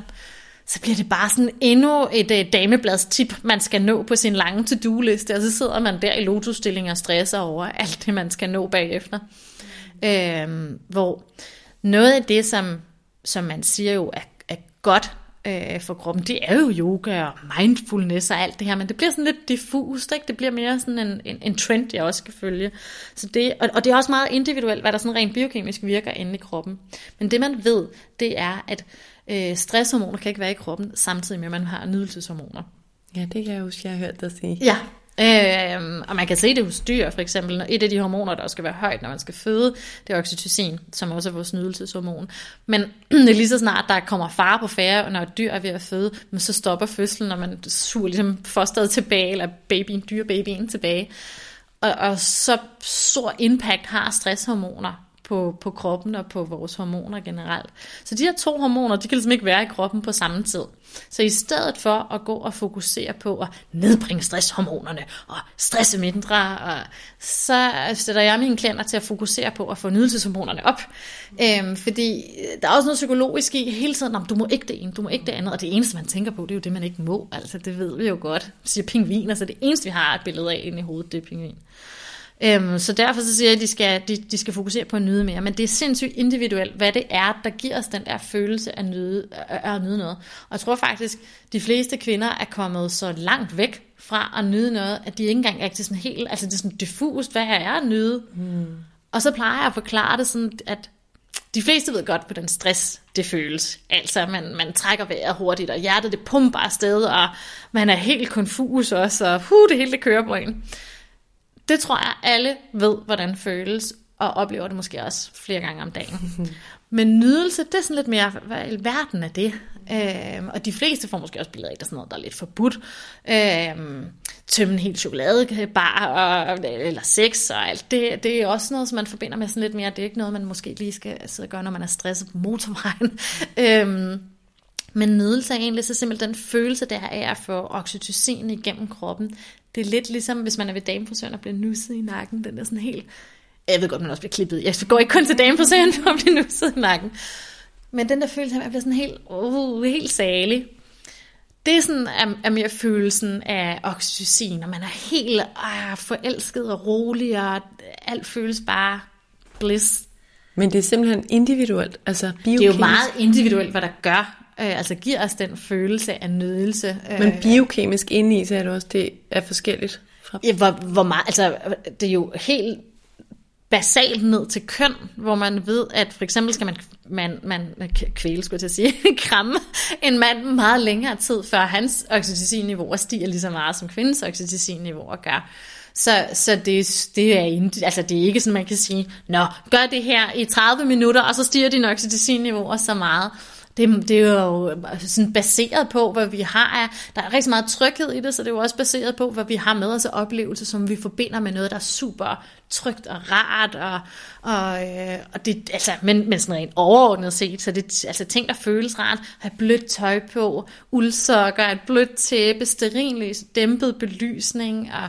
så bliver det bare sådan endnu et øh, damebladstip, man skal nå på sin lange to-do-liste, og så sidder man der i lotusstilling og stresser over alt det, man skal nå bagefter. Øh, hvor noget af det, som, som man siger jo er, er godt øh, for kroppen, det er jo yoga og mindfulness og alt det her, men det bliver sådan lidt diffust, ikke? det bliver mere sådan en, en, en trend, jeg også skal følge. Så det, og, og det er også meget individuelt, hvad der sådan rent biokemisk virker inde i kroppen. Men det man ved, det er, at øh, stresshormoner kan ikke være i kroppen, samtidig med at man har nydelseshormoner. Ja, det kan jeg huske, jeg har hørt dig sige. Ja, Øh, og man kan se det hos dyr, for eksempel. Et af de hormoner, der også skal være højt, når man skal føde, det er oxytocin, som også er vores nydelseshormon. Men lige så snart der kommer far på færre, når et dyr er ved at føde, men så stopper fødslen, når man suger ligesom fosteret tilbage, eller babyen, dyrebabyen tilbage. Og, og så stor impact har stresshormoner på, på kroppen og på vores hormoner generelt. Så de her to hormoner, de kan ligesom ikke være i kroppen på samme tid. Så i stedet for at gå og fokusere på at nedbringe stresshormonerne og stresse mindre, og så sætter jeg mine klienter til at fokusere på at få nydelseshormonerne op. Øhm, fordi der er også noget psykologisk i hele tiden, om du må ikke det ene, du må ikke det andet, og det eneste man tænker på, det er jo det man ikke må. Altså det ved vi jo godt, siger pingviner, så det eneste vi har et billede af inde i hovedet, det er pingvin. Øhm, så derfor så siger jeg, at de skal, de, de skal fokusere på at nyde mere. Men det er sindssygt individuelt, hvad det er, der giver os den der følelse af nyde, at nyde noget. Og jeg tror faktisk, de fleste kvinder er kommet så langt væk fra at nyde noget, at de ikke engang er sådan helt, altså det er sådan diffust, hvad er at nyde. Mm. Og så plejer jeg at forklare det sådan, at de fleste ved godt, hvordan stress det føles. Altså, man, man trækker vejret hurtigt, og hjertet det pumper afsted, og man er helt konfus også, og huh, det hele det kører på en. Det tror jeg, alle ved, hvordan føles, og oplever det måske også flere gange om dagen. Men nydelse, det er sådan lidt mere, hvad i verden er det? Øhm, og de fleste får måske også billeder af, der sådan noget, der er lidt forbudt. Øhm, tømme en hel chokoladebar, og, eller sex og alt. Det, det er også noget, som man forbinder med sådan lidt mere. Det er ikke noget, man måske lige skal sidde og gøre, når man er stresset på motorvejen. øhm, men nydelse er egentlig så simpelthen den følelse, der er at få oxytocin igennem kroppen. Det er lidt ligesom, hvis man er ved damefrisøren og bliver nusset i nakken. Den er sådan helt... Jeg ved godt, man også bliver klippet. Jeg går ikke kun til damefrisøren for at blive nusset i nakken. Men den der følelse af, at man bliver sådan helt, uh, helt salig. Det er sådan, er, er mere følelsen af oxytocin, og man er helt uh, forelsket og rolig, og alt føles bare bliss. Men det er simpelthen individuelt, altså biokemisk. Det er jo meget individuelt, hvad der gør, øh, altså giver os den følelse af nydelse. Øh, Men biokemisk indeni, så er det også, det er forskelligt. Fra... Ja, hvor, hvor meget, altså det er jo helt basalt ned til køn, hvor man ved, at for eksempel skal man, man, man kvæle, skulle jeg til at sige, kramme en mand meget længere tid, før hans oxytocin-niveau stiger lige så meget, som kvindens oxytocin-niveau gør. Så, så det, det, er, altså det er ikke sådan, man kan sige, nå, gør det her i 30 minutter, og så stiger din oxytocin-niveau så meget det, det er jo altså, sådan baseret på, hvad vi har Der er rigtig meget tryghed i det, så det er jo også baseret på, hvad vi har med os af oplevelser, som vi forbinder med noget, der er super trygt og rart. Og, og, øh, og det, altså, men, men sådan rent overordnet set, så det altså ting, der føles rart. Have blødt tøj på, uldsokker, et blødt tæppe, steril, dæmpet belysning og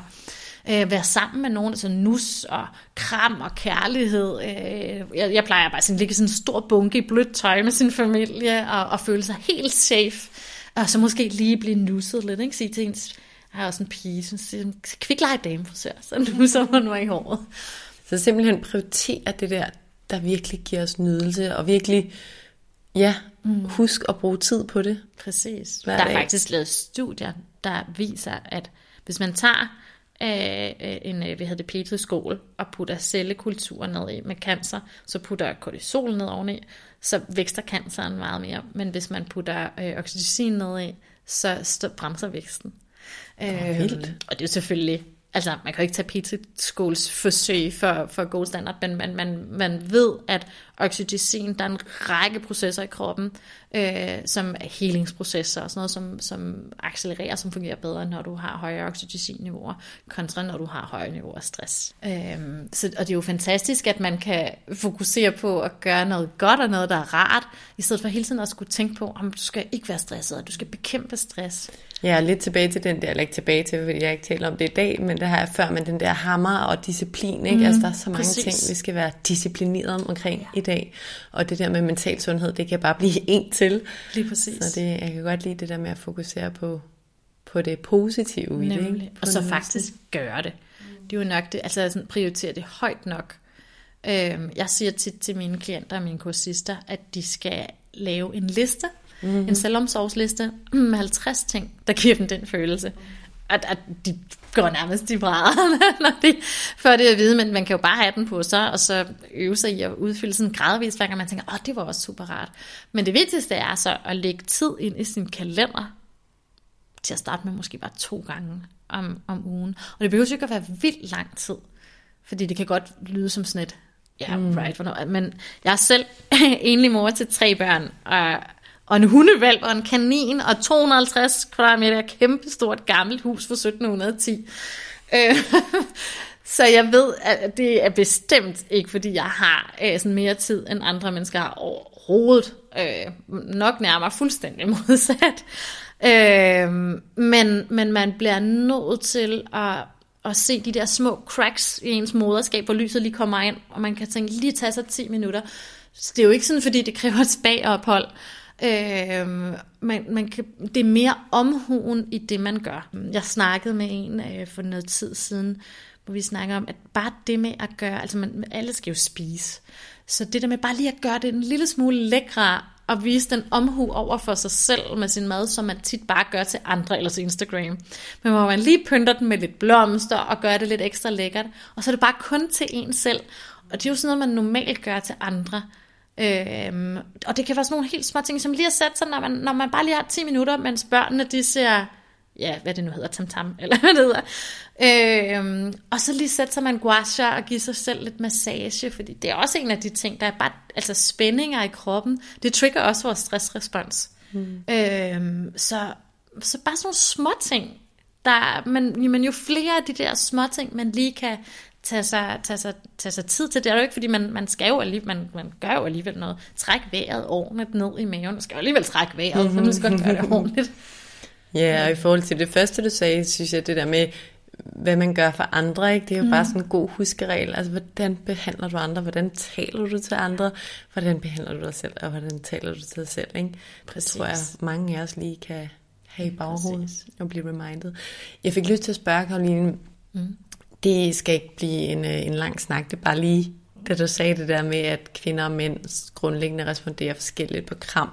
øh, være sammen med nogen, altså nus og kram og kærlighed. Øh, jeg, jeg plejer bare at ligge sådan en stor bunke i blødt tøj med sin familie og, og føle sig helt safe. Og så måske lige blive nusset lidt, ikke? Sige til ens, jeg har også en pige, som siger, kvik lege dame frisør, så nusser man mig i håret. Så simpelthen prioritere det der, der virkelig giver os nydelse, og virkelig, ja, mm. husk at bruge tid på det. Præcis. Der er faktisk lavet studier, der viser, at hvis man tager af en øh, hvad hedder det, petriskål og putter cellekultur ned i med cancer, så putter kortisol ned oveni, så vækster canceren meget mere. Men hvis man putter øh, oxytocin ned i, så, så bremser væksten. Øh, og det er jo selvfølgelig altså man kan jo ikke tage pizzaskåls forsøg for, for gold standard, men man, man, man ved, at oxytocin, der er en række processer i kroppen, øh, som er helingsprocesser og sådan noget, som, som accelererer, som fungerer bedre, når du har højere oxytocin-niveauer, kontra når du har høje niveauer af stress. Øh, så, og det er jo fantastisk, at man kan fokusere på at gøre noget godt og noget, der er rart, i stedet for hele tiden at skulle tænke på, om du skal ikke være stresset, og du skal bekæmpe stress. Ja, lidt tilbage til den der, eller ikke tilbage til, fordi jeg ikke taler om det i dag, men det har jeg før, men den der hammer og disciplin, ikke? Mm, altså der er så mange præcis. ting, vi skal være disciplineret omkring ja. i dag, og det der med mental sundhed, det kan bare blive en til. Lige præcis. Så det, jeg kan godt lide det der med at fokusere på, på det positive i det. Ikke? og så faktisk gøre det. Det er jo nok det, altså sådan, prioritere det højt nok. Øhm, jeg siger tit til mine klienter og mine kursister, at de skal lave en liste, mm-hmm. en selvomsorgsliste med 50 ting, der giver dem den følelse. At, at de går nærmest i brædder, når de får det at vide, men man kan jo bare have den på sig, og så øve sig i at udfylde sådan gradvist, hver gang man tænker, åh, det var også super rart. Men det vigtigste er så at lægge tid ind i sin kalender, til at starte med måske bare to gange om, om ugen. Og det behøver ikke at være vildt lang tid, fordi det kan godt lyde som sådan et, ja, yeah, mm. right, hvornår, men jeg er selv enlig mor til tre børn, og og en hundevalg og en kanin og 250 kvadratmeter kæmpe stort gammelt hus fra 1710. Øh, så jeg ved, at det er bestemt ikke, fordi jeg har øh, sådan mere tid, end andre mennesker har overhovedet. Øh, nok nærmere fuldstændig modsat. Øh, men, men man bliver nødt til at, at se de der små cracks i ens moderskab, hvor lyset lige kommer ind, og man kan tænke, lige tage sig 10 minutter. Så det er jo ikke sådan, fordi det kræver et spagophold. Øh, man, man kan, det er mere omhuen i det, man gør. Jeg snakkede med en øh, for noget tid siden, hvor vi snakker om, at bare det med at gøre, altså man, alle skal jo spise, så det der med bare lige at gøre det en lille smule lækre, og vise den omhu over for sig selv med sin mad, som man tit bare gør til andre eller til Instagram. Men hvor man lige pynter den med lidt blomster og gør det lidt ekstra lækkert, og så er det bare kun til en selv. Og det er jo sådan noget, man normalt gør til andre. Øhm, og det kan være sådan nogle helt små ting, som lige at sætte sig, når man, når man bare lige har 10 minutter, mens børnene de ser, ja, hvad det nu hedder, tam-tam, eller hvad det hedder. Øhm, og så lige sætte sig med en guasha og give sig selv lidt massage, fordi det er også en af de ting, der er bare, altså spændinger i kroppen, det trigger også vores stressrespons. Mm. Øhm, så, så bare sådan nogle små ting, der, men, men jo flere af de der små ting, man lige kan tage sig, tage sig, tage sig tid til. Det er jo ikke, fordi man, man skal jo alligevel, man, man gør jo alligevel noget. Træk vejret ordentligt ned i maven. Man skal jo alligevel trække vejret, mm-hmm. for nu skal godt gøre det ordentligt. Ja, og i forhold til det første, du sagde, synes jeg, det der med, hvad man gør for andre, ikke? det er jo mm. bare sådan en god huskeregel. Altså, hvordan behandler du andre? Hvordan taler du til andre? Hvordan behandler du dig selv? Og hvordan taler du til dig selv? Ikke? Præcis. Det tror jeg, mange af os lige kan have i baghovedet og blive reminded. Jeg fik lyst til at spørge, Karoline, mm det skal ikke blive en, øh, en lang snak, det er bare lige da du sagde det der med, at kvinder og mænd grundlæggende responderer forskelligt på kram.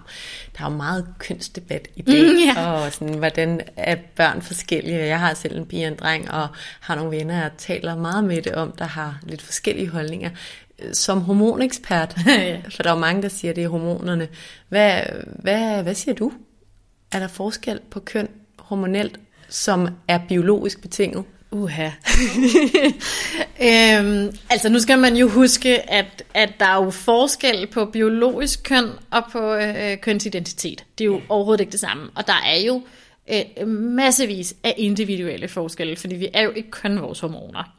Der er jo meget kønsdebat i dag, mm, yeah. og sådan, hvordan er børn forskellige. Jeg har selv en pige og en dreng, og har nogle venner, jeg taler meget med det om, der har lidt forskellige holdninger. Som hormonekspert, for der er jo mange, der siger, at det er hormonerne. Hvad, hvad, hvad siger du? Er der forskel på køn hormonelt, som er biologisk betinget? Uha. øhm, altså nu skal man jo huske, at, at der er jo forskel på biologisk køn og på øh, kønsidentitet. Det er jo overhovedet ikke det samme. Og der er jo øh, massevis af individuelle forskelle, fordi vi er jo ikke kun vores hormoner.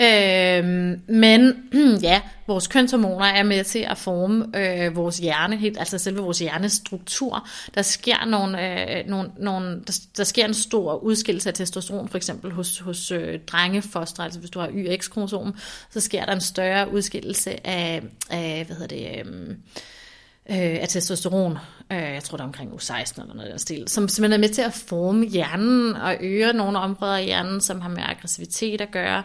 Øh, men ja, vores kønshormoner er med til at forme øh, vores hjerne, helt, altså selve vores hjernestruktur. Der sker, nogle, øh, nogle, nogle, der, der sker en stor udskillelse af testosteron, for eksempel hos, hos øh, drengefoster, altså hvis du har YX-kromosom, så sker der en større udskillelse af, af hvad hedder det... Øh, øh, af testosteron, øh, jeg tror det er omkring u 16 eller noget af den stil, som simpelthen er med til at forme hjernen og øge nogle områder i hjernen, som har med aggressivitet at gøre.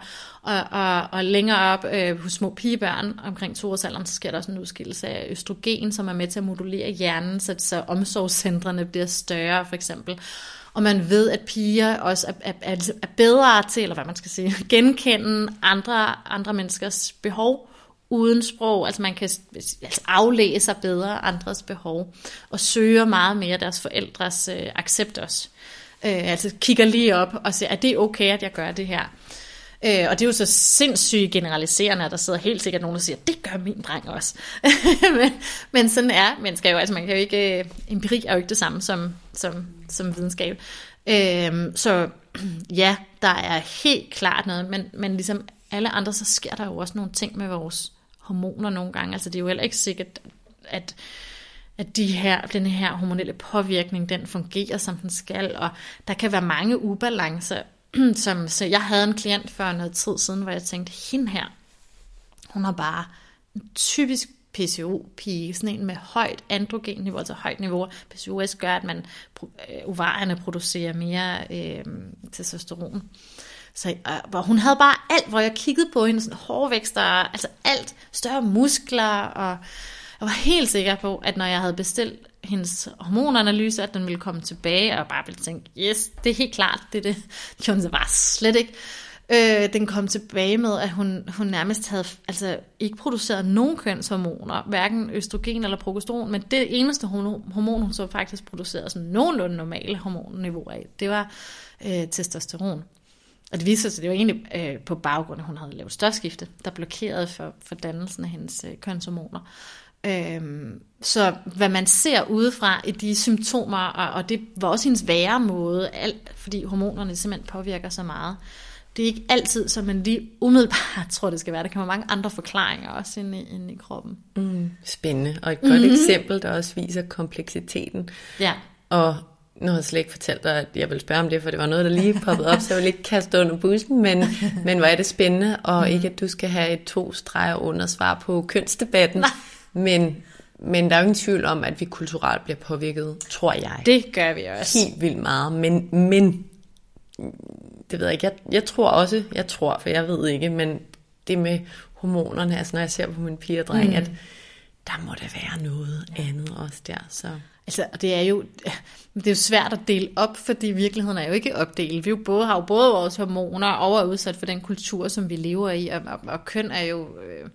Og, og, og længere op øh, hos små pigebørn, omkring toårsalderen, så sker der også en udskillelse af østrogen, som er med til at modulere hjernen, så, så omsorgscentrene bliver større for eksempel. Og man ved, at piger også er, er, er bedre til, eller hvad man skal sige, genkende andre, andre menneskers behov, uden sprog, altså man kan altså aflæse sig bedre andres behov, og søger meget mere deres forældres øh, accept også. Øh, altså kigger lige op og siger, er det okay, at jeg gør det her? Øh, og det er jo så sindssygt generaliserende, at der sidder helt sikkert nogen, der siger, det gør min dreng også. men, men sådan er mennesker jo, altså man kan jo ikke, øh, empiri er jo ikke det samme som, som, som videnskab. Øh, så ja, der er helt klart noget, men, men ligesom alle andre, så sker der jo også nogle ting med vores hormoner nogle gange. Altså det er jo heller ikke sikkert, at at de her, den her hormonelle påvirkning, den fungerer, som den skal, og der kan være mange ubalancer, som, så jeg havde en klient for noget tid siden, hvor jeg tænkte, hende her, hun har bare en typisk PCO-pige, sådan en med højt androgenniveau, altså højt niveau. PCOS gør, at man, øh, ovarierne producerer mere øh, testosteron. Så, øh, hvor hun havde bare alt, hvor jeg kiggede på hende, sådan hårvækster, altså alt, større muskler, og jeg var helt sikker på, at når jeg havde bestilt hendes hormonanalyse, at den ville komme tilbage, og bare ville tænke, yes, det er helt klart, det er det. Det gjorde hun bare slet ikke. Øh, den kom tilbage med, at hun, hun nærmest havde altså, ikke produceret nogen kønshormoner, hverken østrogen eller progesteron, men det eneste hormon, hun så faktisk producerede sådan nogenlunde normale hormonniveauer af, det var øh, testosteron. Og det viste sig, at det var egentlig øh, på baggrund af, at hun havde lavet stofskifte, der blokerede for, for dannelsen af hendes øh, kønshormoner. Øhm, så hvad man ser udefra i de symptomer, og, og det var også hendes være måde, alt, fordi hormonerne simpelthen påvirker så meget. Det er ikke altid, som man lige umiddelbart tror, det skal være. Der kan være mange andre forklaringer også inde i, inde i kroppen. Mm, spændende, og et godt mm-hmm. eksempel, der også viser kompleksiteten. Ja. Og nu har jeg slet ikke fortalt dig, at jeg vil spørge om det, for det var noget, der lige poppede op, så jeg vil ikke kaste under bussen, men, men hvor er det spændende, og mm. ikke at du skal have et to streger under svar på kønsdebatten. Nej men, men der er jo ingen tvivl om, at vi kulturelt bliver påvirket, tror jeg. Det gør vi også. Helt vildt meget. Men, men det ved jeg ikke. Jeg, jeg tror også, jeg tror, for jeg ved ikke, men det med hormonerne, altså når jeg ser på min pige og dreng, mm. at der må der være noget andet også der. Så. Altså, det er jo det er jo svært at dele op, fordi virkeligheden er jo ikke opdelt. Vi jo både, har jo både vores hormoner og er udsat for den kultur, som vi lever i, og, og, og køn er jo... Øh,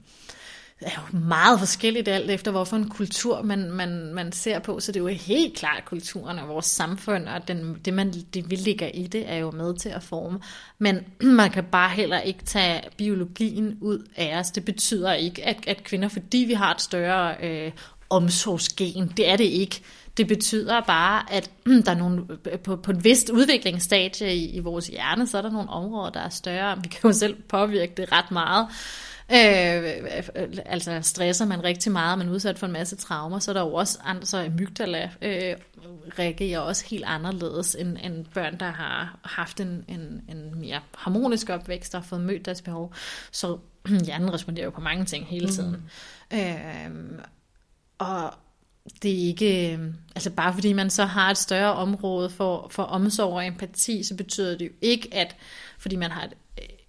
er jo meget forskelligt alt efter, hvorfor en kultur man, man, man ser på. Så det er jo helt klart kulturen og vores samfund, og den, det, man, det, vi ligger i det, er jo med til at forme. Men man kan bare heller ikke tage biologien ud af os. Det betyder ikke, at, at kvinder, fordi vi har et større øh, omsorgsgen, det er det ikke. Det betyder bare, at der er nogle, øh, på, på et vist udviklingsstadie i, i vores hjerne, så er der nogle områder, der er større. Vi kan jo selv påvirke det ret meget. Øh, altså stresser man rigtig meget, man er udsat for en masse traumer, så er der jo også andre, så amygdala øh, reagerer også helt anderledes end, end børn, der har haft en, en, en mere harmonisk opvækst, der har fået mødt deres behov. Så hjernen responderer jo på mange ting hele tiden. Mm. Øh, og det er ikke, altså bare fordi man så har et større område for, for omsorg og empati, så betyder det jo ikke, at fordi man har et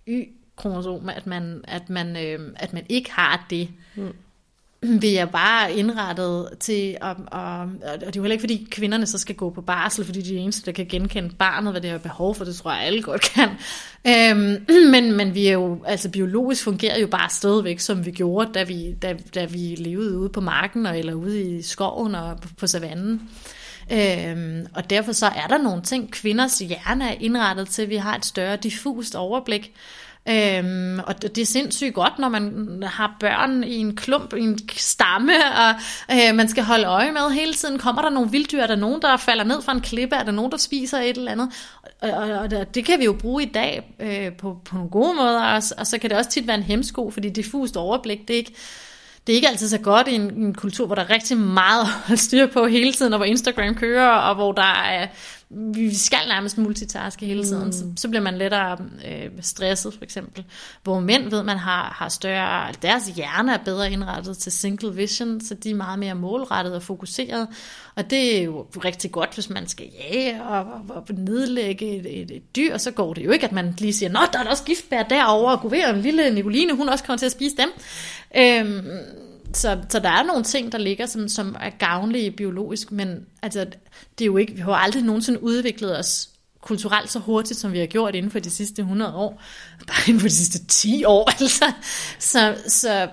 Y kromosom, at man, at man, øh, at man ikke har det. Mm. Vi er bare indrettet til, og, og, og det er jo heller ikke fordi kvinderne så skal gå på barsel, fordi de er eneste, der kan genkende barnet, hvad det har behov for, det tror jeg alle godt kan. Øhm, men, men vi er jo, altså biologisk fungerer jo bare stadigvæk, som vi gjorde, da vi, da, da vi levede ude på marken, og, eller ude i skoven og på, på savannen. Øhm, og derfor så er der nogle ting, kvinders hjerne er indrettet til, at vi har et større diffust overblik, Øhm, og det er sindssygt godt, når man har børn i en klump, i en stamme, og øh, man skal holde øje med hele tiden. Kommer der nogle vilddyr? Er der nogen, der falder ned fra en klippe? Er der nogen, der spiser et eller andet? Og, og, og det kan vi jo bruge i dag øh, på, på nogle gode måder, og, og så kan det også tit være en hemsko, fordi diffust overblik, det er ikke det er ikke altid så godt i en, en kultur, hvor der er rigtig meget at holde styr på hele tiden, og hvor Instagram kører, og hvor der er vi skal nærmest multitaske hele tiden, mm. så, så bliver man lettere øh, stresset for eksempel. Hvor mænd ved, man har, har større, deres hjerne er bedre indrettet til single vision, så de er meget mere målrettet og fokuseret. Og det er jo rigtig godt, hvis man skal jage og, og, og nedlægge et, et, et dyr, så går det jo ikke, at man lige siger, nå, der er der også giftbær derovre, og gud en lille Nicoline, hun også kommer til at spise dem. Øhm, så, så der er nogle ting, der ligger, som, som er gavnlige biologisk, men altså, det er jo ikke, vi har aldrig nogensinde udviklet os kulturelt så hurtigt, som vi har gjort inden for de sidste 100 år, bare inden for de sidste 10 år, altså. Så, så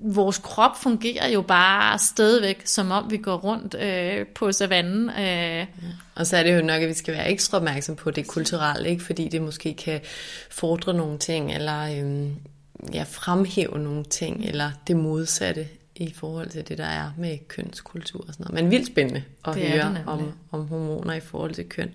vores krop fungerer jo bare stadigvæk, som om vi går rundt øh, på savannen. Øh. Og så er det jo nok, at vi skal være ekstra opmærksom på det kulturelle, ikke? fordi det måske kan fordre nogle ting, eller Øh ja, fremhæve nogle ting, eller det modsatte i forhold til det, der er med kønskultur og sådan noget. Men vildt spændende at det høre om, om hormoner i forhold til køn.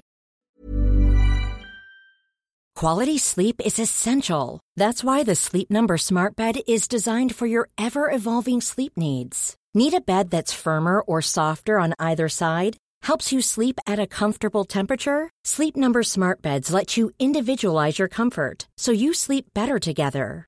Quality sleep is essential. That's why the Sleep Number smart bed is designed for your ever-evolving sleep needs. Need a bed that's firmer or softer on either side? Helps you sleep at a comfortable temperature? Sleep Number smart beds let you individualize your comfort so you sleep better together.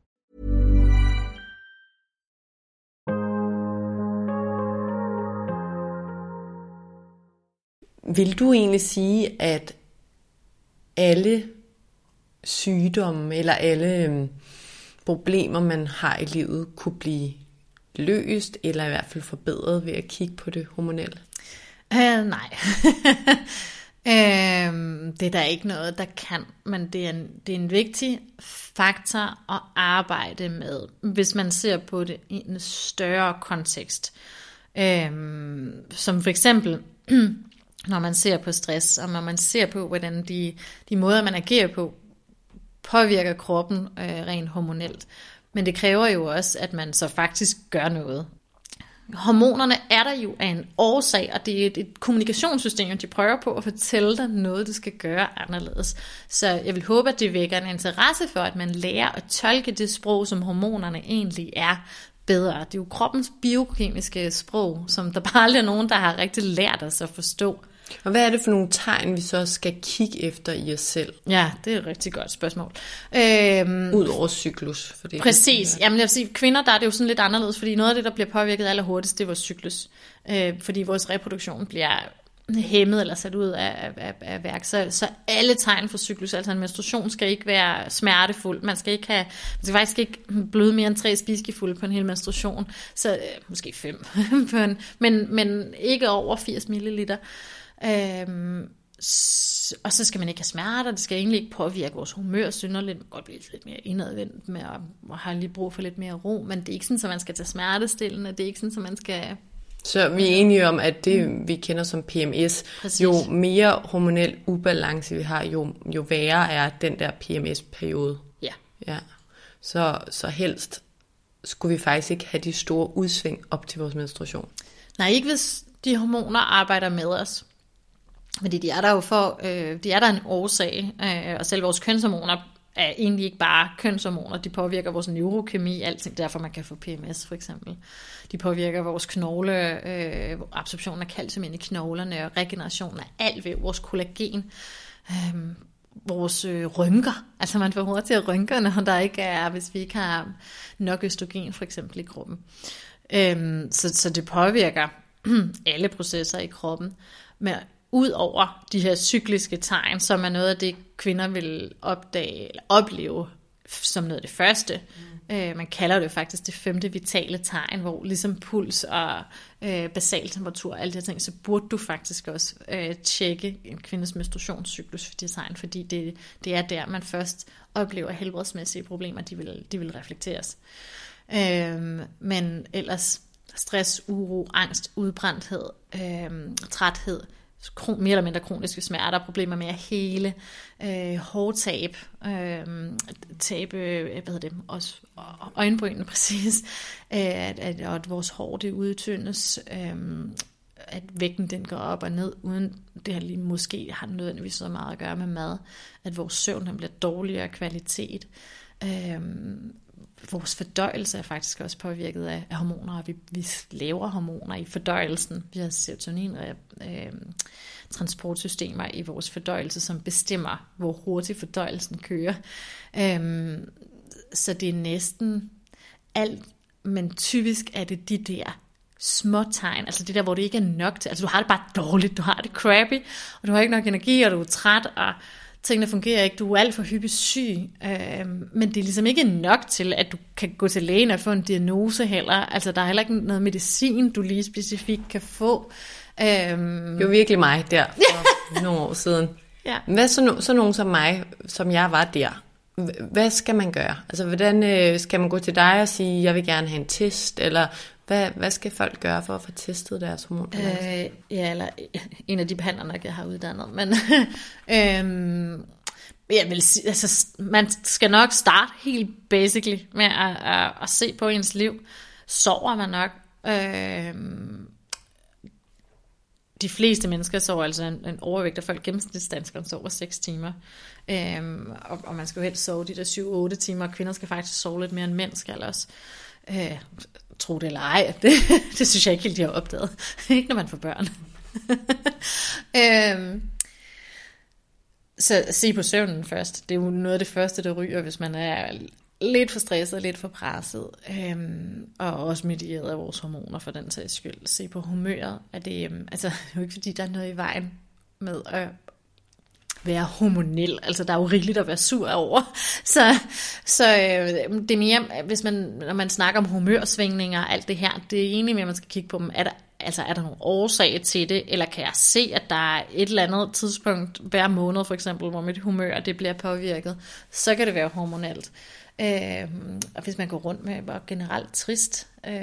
Vil du egentlig sige, at alle sygdomme eller alle øhm, problemer, man har i livet, kunne blive løst, eller i hvert fald forbedret ved at kigge på det hormonelle? Uh, nej. uh, det er der ikke noget, der kan, men det er, en, det er en vigtig faktor at arbejde med, hvis man ser på det i en større kontekst. Uh, som for eksempel, når man ser på stress, og når man ser på, hvordan de, de måder, man agerer på, påvirker kroppen øh, rent hormonelt. Men det kræver jo også, at man så faktisk gør noget. Hormonerne er der jo af en årsag, og det er et, et kommunikationssystem, de prøver på at fortælle dig noget, du skal gøre anderledes. Så jeg vil håbe, at det vækker en interesse for, at man lærer at tolke det sprog, som hormonerne egentlig er, bedre. Det er jo kroppens biokemiske sprog, som der bare aldrig er nogen, der har rigtig lært os at forstå. Og hvad er det for nogle tegn, vi så skal kigge efter i os selv? Ja, det er et rigtig godt spørgsmål. Øhm, Udover cyklus. For det præcis. Jamen jeg vil sige, kvinder der er det jo sådan lidt anderledes, fordi noget af det, der bliver påvirket allerhurtigst, det er vores cyklus. Øh, fordi vores reproduktion bliver hæmmet eller sat ud af, af, af værk. Så, så alle tegn for cyklus, altså en menstruation skal ikke være smertefuld. Man skal ikke have, man skal faktisk ikke bløde mere end tre spiskefulde på en hel menstruation. Så øh, måske fem, men, men ikke over 80 milliliter. Øhm, og så skal man ikke have smerter, det skal egentlig ikke påvirke vores humør synderligt. Man kan godt blive lidt mere indadvendt med at have lige brug for lidt mere ro, men det er ikke sådan, at man skal tage smertestillende, det er ikke sådan, at man skal... Så vi er enige om, at det, vi kender som PMS, Præcis. jo mere hormonel ubalance vi har, jo, jo værre er den der PMS-periode. Ja. ja. Så, så helst skulle vi faktisk ikke have de store udsving op til vores menstruation. Nej, ikke hvis de hormoner arbejder med os. Fordi de er der jo for, øh, de er der en årsag, øh, og selv vores kønshormoner er egentlig ikke bare kønshormoner, de påvirker vores neurokemi, alting, derfor man kan få PMS for eksempel. De påvirker vores knogle, øh, absorption af calcium ind i knoglerne, og regeneration af alt ved vores kollagen, øh, vores øh, rynker, altså man får hurtigt rynker, når der ikke er, hvis vi ikke har nok østrogen for eksempel i kroppen. Øh, så, så det påvirker alle processer i kroppen. Men ud over de her cykliske tegn, som er noget af det, kvinder vil opdage eller opleve som noget af det første. Mm. Øh, man kalder det faktisk det femte vitale tegn, hvor ligesom puls og øh, basal temperatur og alle de her ting, så burde du faktisk også øh, tjekke en kvindes menstruationscyklus for de tegn, fordi det, det er der, man først oplever helbredsmæssige problemer, de vil, de vil reflekteres. Øh, men ellers stress, uro, angst, udbrændthed, øh, træthed, mere eller mindre kroniske smerter, problemer med at hele, øh, hårdtab, øh, tabe øh, hvad hedder det, også øjenbrynene præcis, øh, at, at, at vores hår det udtyndes, øh, at vægten den går op og ned, uden det her lige måske har nødvendigvis så meget at gøre med mad, at vores søvn den bliver dårligere kvalitet. Øhm, vores fordøjelse er faktisk også påvirket af, af hormoner, og vi, vi laver hormoner i fordøjelsen. Vi har serotonin og øh, transportsystemer i vores fordøjelse, som bestemmer, hvor hurtigt fordøjelsen kører. Øh, så det er næsten alt, men typisk er det de der små tegn, altså det der, hvor det ikke er nok til, altså du har det bare dårligt, du har det crappy, og du har ikke nok energi, og du er træt, og tingene fungerer ikke, du er alt for hyppigt syg, øh, men det er ligesom ikke nok til, at du kan gå til lægen og få en diagnose heller, altså der er heller ikke noget medicin, du lige specifikt kan få. Øh, det var virkelig mig der for nogle år siden. Ja. Hvad så, så nogen som mig, som jeg var der, hvad skal man gøre? Altså, hvordan øh, skal man gå til dig og sige, jeg vil gerne have en test, eller hvad, hvad skal folk gøre for at få testet deres hormonbalance? Øh, ja, eller en af de behandlere, jeg har uddannet. Men øhm, jeg vil sige, altså, man skal nok starte helt basically med at, at, at se på ens liv. Sover man nok? Øhm, de fleste mennesker sover altså en, en overvægt af folk, gennemsnitsdanskeren sover 6 timer. Øhm, og, og man skal jo helst sove de der 7-8 timer, og kvinder skal faktisk sove lidt mere end mænd skal også. Øh, tro det eller ej, det, det synes jeg ikke helt, de har opdaget. ikke når man får børn. øhm, så se på søvnen først. Det er jo noget af det første, der ryger, hvis man er lidt for stresset, lidt for presset, øhm, og også medieret af vores hormoner for den sags skyld. Se på humøret. Er det, øhm, altså, det er jo ikke fordi, der er noget i vejen med at, være hormonel. Altså, der er jo rigeligt at være sur over. Så, så øh, det er mere, hvis man, når man snakker om humørsvingninger og alt det her, det er egentlig mere, man skal kigge på dem. Er der, altså, er der nogle årsager til det, eller kan jeg se, at der er et eller andet tidspunkt hver måned, for eksempel, hvor mit humør det bliver påvirket, så kan det være hormonelt. Øh, og hvis man går rundt med var generelt trist, øh,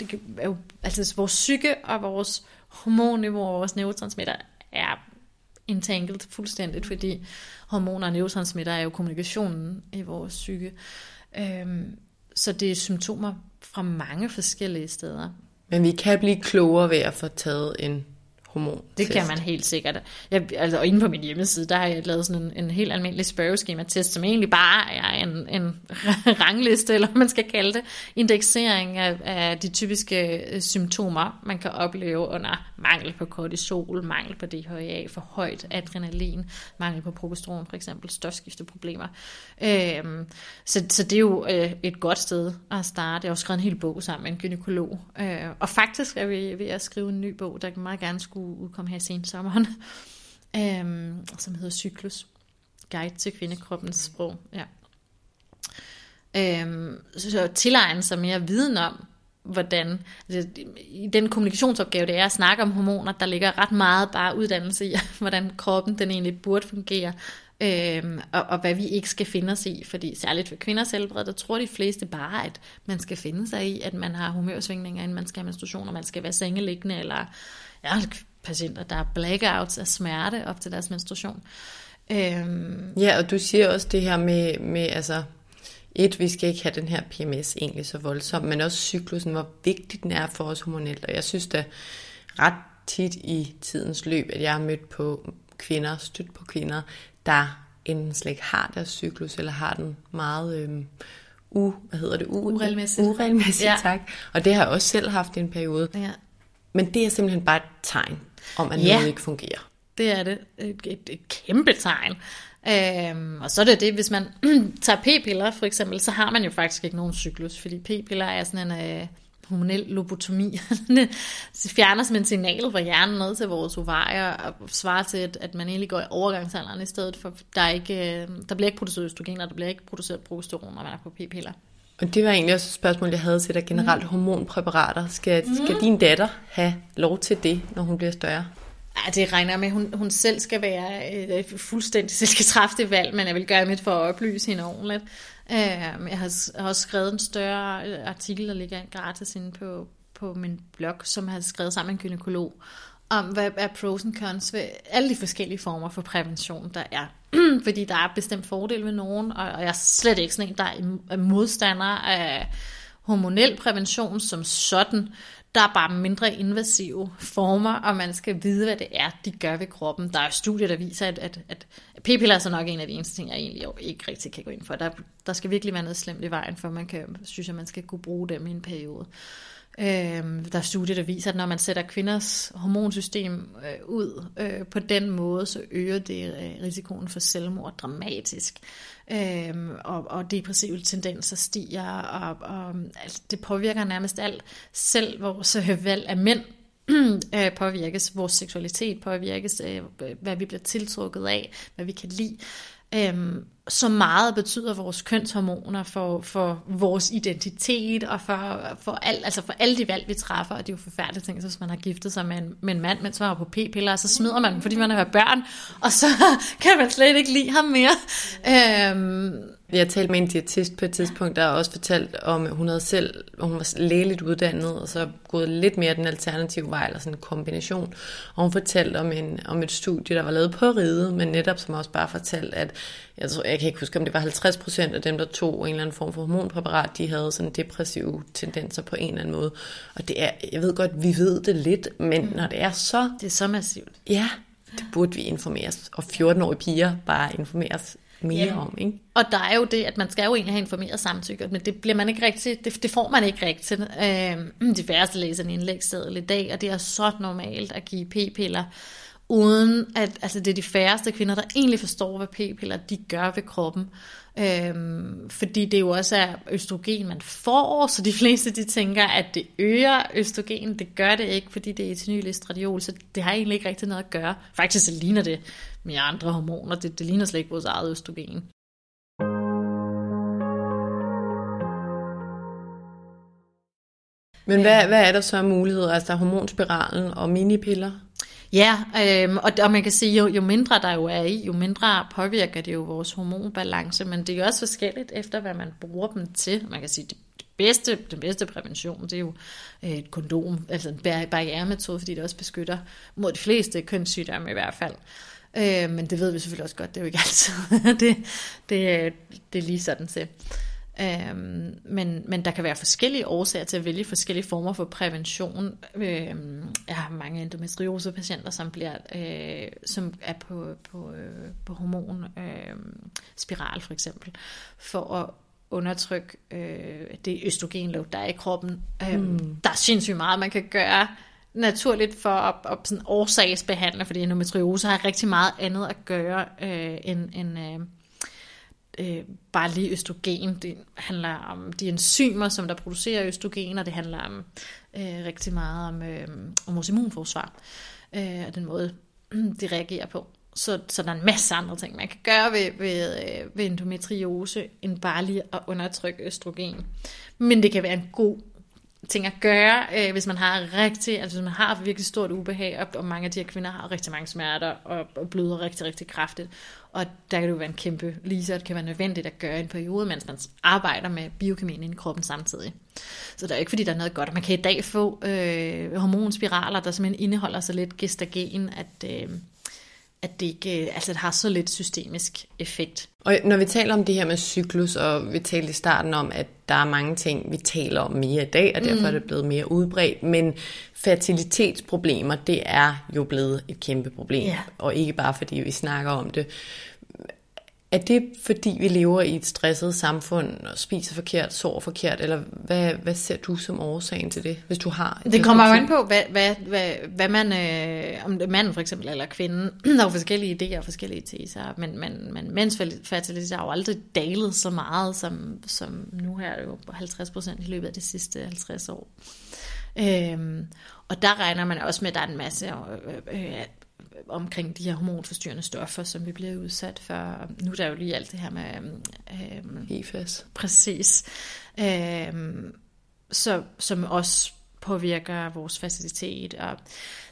det er jo, altså vores psyke og vores hormonniveau og vores neurotransmitter er entangled fuldstændigt, fordi hormoner og neurotransmitter er jo kommunikationen i vores psyke. Øhm, så det er symptomer fra mange forskellige steder. Men vi kan blive klogere ved at få taget en hormon. Det kan man helt sikkert. Jeg, altså, og inde på min hjemmeside, der har jeg lavet sådan en, en helt almindelig spørgeskema-test, som egentlig bare er en, en rangliste, eller hvad man skal kalde det, indeksering af, af de typiske øh, symptomer, man kan opleve under mangel på kortisol, mangel på DHA, for højt adrenalin, mangel på progesteron for eksempel, stofskifteproblemer. Øhm, så, så det er jo øh, et godt sted at starte. Jeg har også skrevet en hel bog sammen med en gynekolog. Øh, og faktisk er vi ved at skrive en ny bog, der meget gerne skulle udkomme her i sensommeren, øhm, som hedder Cyklus. Guide til kvindekroppens sprog. Ja. Øhm, så, så tilegne sig mere viden om, hvordan, altså, i den kommunikationsopgave, det er at snakke om hormoner, der ligger ret meget bare uddannelse i, hvordan kroppen den egentlig burde fungere, øhm, og, og hvad vi ikke skal finde os i, fordi særligt for kvinders helbred, der tror de fleste bare, at man skal finde sig i, at man har humørsvingninger, inden man skal have menstruation, og man skal være sengeliggende, eller ja, patienter, der er blackouts af smerte op til deres menstruation. Øhm. Ja, og du siger også det her med, med altså, et, vi skal ikke have den her PMS egentlig så voldsom, men også cyklusen, hvor vigtig den er for os hormonelt. Og jeg synes da ret tit i tidens løb, at jeg har mødt på kvinder, stødt på kvinder, der enten slet ikke har deres cyklus, eller har den meget øhm, u, hvad hedder det, u, uregelmæssigt. Uregelmæssigt, ja. tak. Og det har jeg også selv haft i en periode. Ja. Men det er simpelthen bare et tegn om, at ja. noget ikke fungerer. det er det. Et, et, et kæmpe tegn. Øhm, og så er det det, hvis man tager p-piller for eksempel, så har man jo faktisk ikke nogen cyklus, fordi p-piller er sådan en øh, hormonel lobotomi. det fjerner simpelthen signalet fra hjernen ned til vores ovarier og svarer til, at, at man egentlig går i overgangsalderen i stedet for, der, er ikke, øh, der bliver ikke produceret østrogener, der bliver ikke produceret progesteron, når man er på p-piller. Og det var egentlig også et spørgsmål, jeg havde til dig generelt. Mm. Hormonpræparater. Skal, mm. skal din datter have lov til det, når hun bliver større? Ja, det regner med, at hun, hun selv skal være øh, fuldstændig selv skal træffe det valg, men jeg vil gøre mit for at oplyse hende ordentligt. Øh, jeg har, har også skrevet en større øh, artikel, der ligger gratis inde på, på min blog, som har skrevet sammen med en gynekolog, om hvad er pros and cons ved alle de forskellige former for prævention, der er. fordi der er bestemt fordel ved nogen, og, og jeg er slet ikke sådan en, der er modstander af hormonel prævention som sådan. Der er bare mindre invasive former, og man skal vide, hvad det er, de gør ved kroppen. Der er studier, der viser, at, at, at p-piller er så nok en af de eneste ting, jeg egentlig ikke rigtig kan gå ind for. Der, der skal virkelig være noget slemt i vejen, for man kan, synes, at man skal kunne bruge dem i en periode. Øh, Øhm, der er studier, der viser, at når man sætter kvinders hormonsystem øh, ud øh, på den måde, så øger det øh, risikoen for selvmord dramatisk. Øh, og, og depressive tendenser stiger, og, og altså, det påvirker nærmest alt. Selv vores øh, valg af mænd øh, påvirkes, vores seksualitet påvirkes, øh, hvad vi bliver tiltrukket af, hvad vi kan lide. Øhm, så meget betyder vores kønshormoner for, for vores identitet og for, for, al, altså for alle de valg, vi træffer. Og det er jo forfærdeligt ting, hvis man har giftet sig med en, med en mand, mens man var på p-piller, og så smider man dem, fordi man har børn, og så kan man slet ikke lide ham mere. Øhm, jeg talte med en diætist på et tidspunkt, der også fortalt om, at hun havde selv, hun var lægeligt uddannet, og så gået lidt mere den alternative vej, eller sådan en kombination. Og hun fortalte om, en, om et studie, der var lavet på ride, men netop som også bare fortalte, at jeg, tror, jeg kan ikke huske, om det var 50 procent af dem, der tog en eller anden form for hormonpræparat, de havde sådan depressive tendenser på en eller anden måde. Og det er, jeg ved godt, vi ved det lidt, men mm. når det er så... Det er så massivt. Ja, det burde vi informeres. Og 14-årige piger bare informeres mere ja. om. Ikke? Og der er jo det, at man skal jo egentlig have informeret samtykke, men det bliver man ikke rigtig, det, det får man ikke rigtigt. Øh, de færreste læser en indlægsseddel i dag, og det er så normalt at give p-piller, uden at, altså det er de færreste kvinder, der egentlig forstår, hvad p-piller de gør ved kroppen. Øhm, fordi det jo også er østrogen, man får, så de fleste de tænker, at det øger østrogen. Det gør det ikke, fordi det er etynylestradiol, så det har egentlig ikke rigtig noget at gøre. Faktisk så ligner det med andre hormoner. Det, det ligner slet ikke vores eget østrogen. Men hvad, hvad er der så af muligheder? Altså der er hormonspiralen og minipiller? Ja, øhm, og, og man kan sige, jo, jo mindre der jo er i, jo mindre påvirker det jo vores hormonbalance, men det er jo også forskelligt efter, hvad man bruger dem til. Man kan sige, det, bedste, den bedste prævention, det er jo øh, et kondom, altså en barrieremetode, fordi det også beskytter mod de fleste kønssygdomme i hvert fald. Øh, men det ved vi selvfølgelig også godt, det er jo ikke altid. det, det, det er lige sådan til. Øhm, men, men der kan være forskellige årsager til at vælge forskellige former for prævention. Øhm, jeg har mange endometriosepatienter, som bliver, øh, som er på, på, øh, på hormon, øh, spiral for eksempel, for at undertrykke øh, det østrogenlåg, der er i kroppen. Øhm, mm. Der er sindssygt meget, man kan gøre naturligt for at, at sådan årsagsbehandle, fordi endometriose har rigtig meget andet at gøre øh, end, end øh, øh, bare lige østrogen. Det handler om de enzymer, som der producerer østrogen, og det handler om øh, rigtig meget om, øh, om vores immunforsvar, øh, og den måde, de reagerer på. Så, så der er en masse andre ting, man kan gøre ved, ved, øh, ved endometriose, end bare lige at undertrykke østrogen. Men det kan være en god ting at gøre, øh, hvis man har rigtig, altså hvis man har virkelig stort ubehag, og, og mange af de her kvinder har rigtig mange smerter, og, og bløder rigtig, rigtig kraftigt. Og der kan det jo være en kæmpe lise, det kan være nødvendigt at gøre en periode, mens man arbejder med biokemien i kroppen samtidig. Så det er ikke, fordi der er noget godt. Man kan i dag få øh, hormonspiraler, der simpelthen indeholder så lidt gestagen, at... Øh, at det ikke altså det har så lidt systemisk effekt. Og når vi taler om det her med cyklus, og vi talte i starten om, at der er mange ting, vi taler om mere i dag, og derfor mm. er det blevet mere udbredt, men fertilitetsproblemer, det er jo blevet et kæmpe problem, ja. og ikke bare fordi vi snakker om det. Er det fordi, vi lever i et stresset samfund og spiser forkert, sover forkert, eller hvad, hvad ser du som årsagen til det, hvis du har? Det kommer jo an på, hvad, hvad, hvad, hvad man, øh, om det er manden for eksempel, eller kvinden. Der er forskellige idéer og forskellige teser, men, men, men mænds fertilitet har jo aldrig dalet så meget, som, som nu her er det jo 50 procent i løbet af de sidste 50 år. Øhm, og der regner man også med, at der er en masse øh, øh, omkring de her hormonforstyrrende stoffer, som vi bliver udsat for. Nu er der jo lige alt det her med... Øhm, EFAS. Præcis. Øhm, så, som også påvirker vores facilitet. Og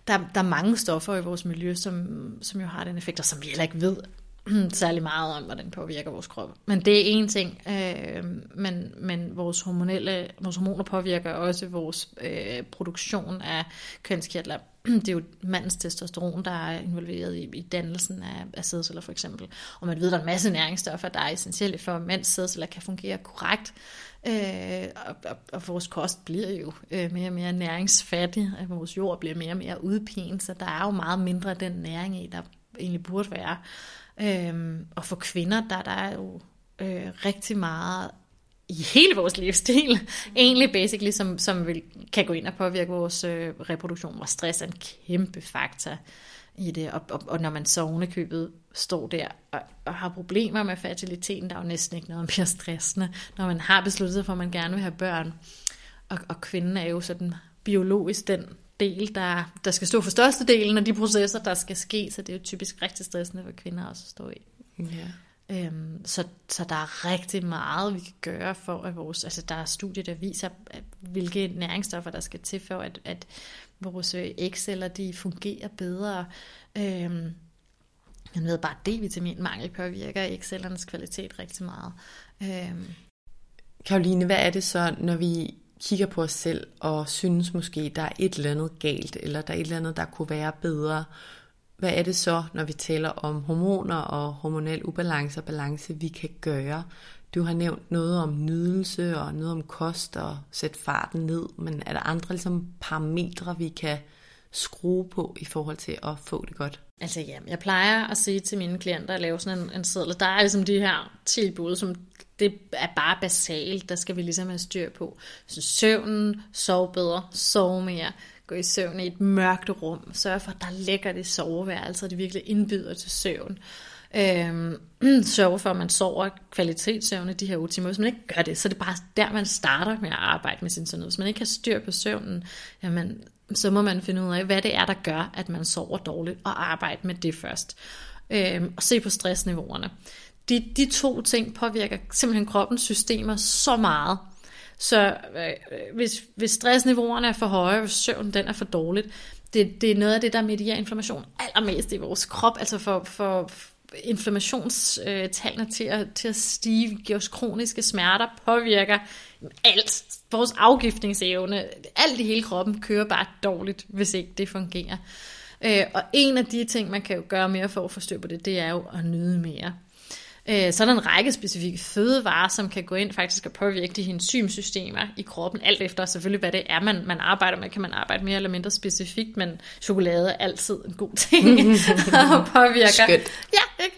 der, der er mange stoffer i vores miljø, som, som jo har den effekt, og som vi heller ikke ved særlig meget om, hvordan påvirker vores krop. Men det er en ting, øh, men, men vores, hormonelle, vores hormoner påvirker også vores øh, produktion af kønskirtler det er jo mandens testosteron, der er involveret i, i dannelsen af, af sædceller for eksempel. Og man ved, at der er en masse næringsstoffer, der er essentielle for, at mænds sædceller kan fungere korrekt. Øh, og, og, og vores kost bliver jo øh, mere og mere næringsfattig, og vores jord bliver mere og mere udpint, så der er jo meget mindre af den næring i, der egentlig burde være. Øh, og for kvinder, der, der er jo øh, rigtig meget i hele vores livsstil, egentlig basically, som, som vil, kan gå ind og påvirke vores øh, reproduktion, hvor stress er en kæmpe faktor i det, og, og, og når man så ovenikøbet står der og, og har problemer med fertiliteten, der er jo næsten ikke noget mere stressende, når man har besluttet sig for, at man gerne vil have børn, og, og kvinden er jo sådan biologisk den del, der, der skal stå for størstedelen af de processer, der skal ske, så det er jo typisk rigtig stressende for kvinder også at stå i. Ja. Øhm, så, så der er rigtig meget, vi kan gøre for, at vores, altså der er studier, der viser, at, hvilke næringsstoffer, der skal til for, at, at vores øh, ægceller, de fungerer bedre. Øhm, man ved bare, at D-vitaminmangel påvirker ægcellernes kvalitet rigtig meget. Øhm. Karoline, hvad er det så, når vi kigger på os selv og synes måske, der er et eller andet galt, eller der er et eller andet, der kunne være bedre, hvad er det så, når vi taler om hormoner og hormonel ubalance og balance, vi kan gøre? Du har nævnt noget om nydelse og noget om kost og sætte farten ned, men er der andre ligesom, parametre, vi kan skrue på i forhold til at få det godt? Altså ja, jeg plejer at sige til mine klienter at lave sådan en, en seddel. Der er ligesom de her tilbud, som det er bare basalt, der skal vi ligesom have styr på. Så søvnen, sove bedre, sove mere, gå i søvn i et mørkt rum, Sørg for, at der ligger det soveværelse, og det virkelig indbyder til søvn. Øhm, sørge for, at man sover kvalitetssøvn i de her timer. Hvis man ikke gør det, så er det bare der, man starter med at arbejde med sin sundhed. Hvis man ikke har styr på søvnen, jamen, så må man finde ud af, hvad det er, der gør, at man sover dårligt, og arbejde med det først. Øhm, og se på stressniveauerne. De, de to ting påvirker simpelthen kroppens systemer så meget, så øh, hvis, hvis stressniveauerne er for høje, hvis søvn den er for dårligt, det, det er noget af det, der medierer inflammation allermest i vores krop, altså for, for inflammationstallene til at, til at stige, giver os kroniske smerter, påvirker alt. Vores afgiftningsevne, alt i hele kroppen kører bare dårligt, hvis ikke det fungerer. Øh, og en af de ting, man kan jo gøre mere for at forstå på det, det er jo at nyde mere. Øh, så er der en række specifikke fødevarer, som kan gå ind faktisk og påvirke de enzymsystemer i kroppen, alt efter selvfølgelig, hvad det er, man, man arbejder med. Kan man arbejde mere eller mindre specifikt, men chokolade er altid en god ting og påvirker. Skønt. Ja, ikke?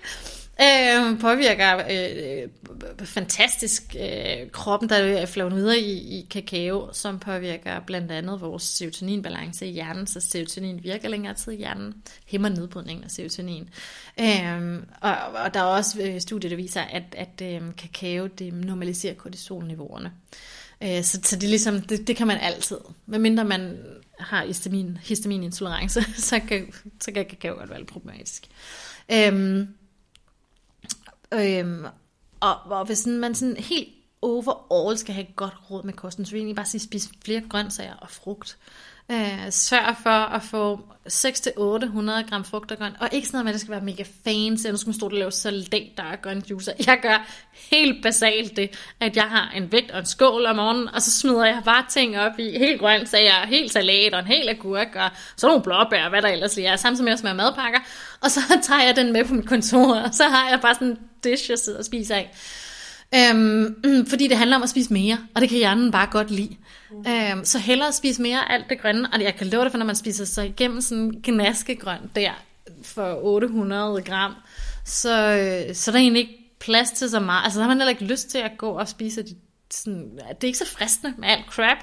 Øh, påvirker øh, fantastisk øh, kroppen, der er flavonoider i, i kakao, som påvirker blandt andet vores serotoninbalance i hjernen, så serotonin virker længere tid i hjernen, hæmmer nedbrydningen af serotonin. Øh, og, og der er også øh, studier, der viser, at, at øh, kakao det normaliserer kortisolniveauerne. Øh, så, så det, er ligesom, det, det kan man altid. Medmindre man har histamin, histaminintolerance, så kan, så kan kakao godt være problematisk. Øh, Øhm, og, og hvis sådan, man sådan helt overall skal have et godt råd med kosten, så vil jeg egentlig bare sige, spis flere grøntsager og frugt. Øh, sørg for at få 6-800 gram frugt og grønt, og ikke sådan noget med, at det skal være mega fancy, nu skal man stå og lave salater og grønt juicer. Jeg gør helt basalt det, at jeg har en vægt og en skål om morgenen, og så smider jeg bare ting op i helt grøntsager, helt salat og en hel agurk, og så nogle blåbær, hvad der ellers lige er, samtidig med at smage madpakker, og så tager jeg den med på mit kontor, og så har jeg bare sådan en dish, jeg sidder og spiser af. Øhm, fordi det handler om at spise mere, og det kan hjernen bare godt lide. Mm. Øhm, så hellere spise mere alt det grønne, og jeg kan love det, for når man spiser sig igennem sådan en gnaskegrønt der for 800 gram, så, øh, så er der egentlig ikke plads til så meget. Altså, der har man heller ikke lyst til at gå og spise det. Sådan, det er ikke så fristende med alt crap.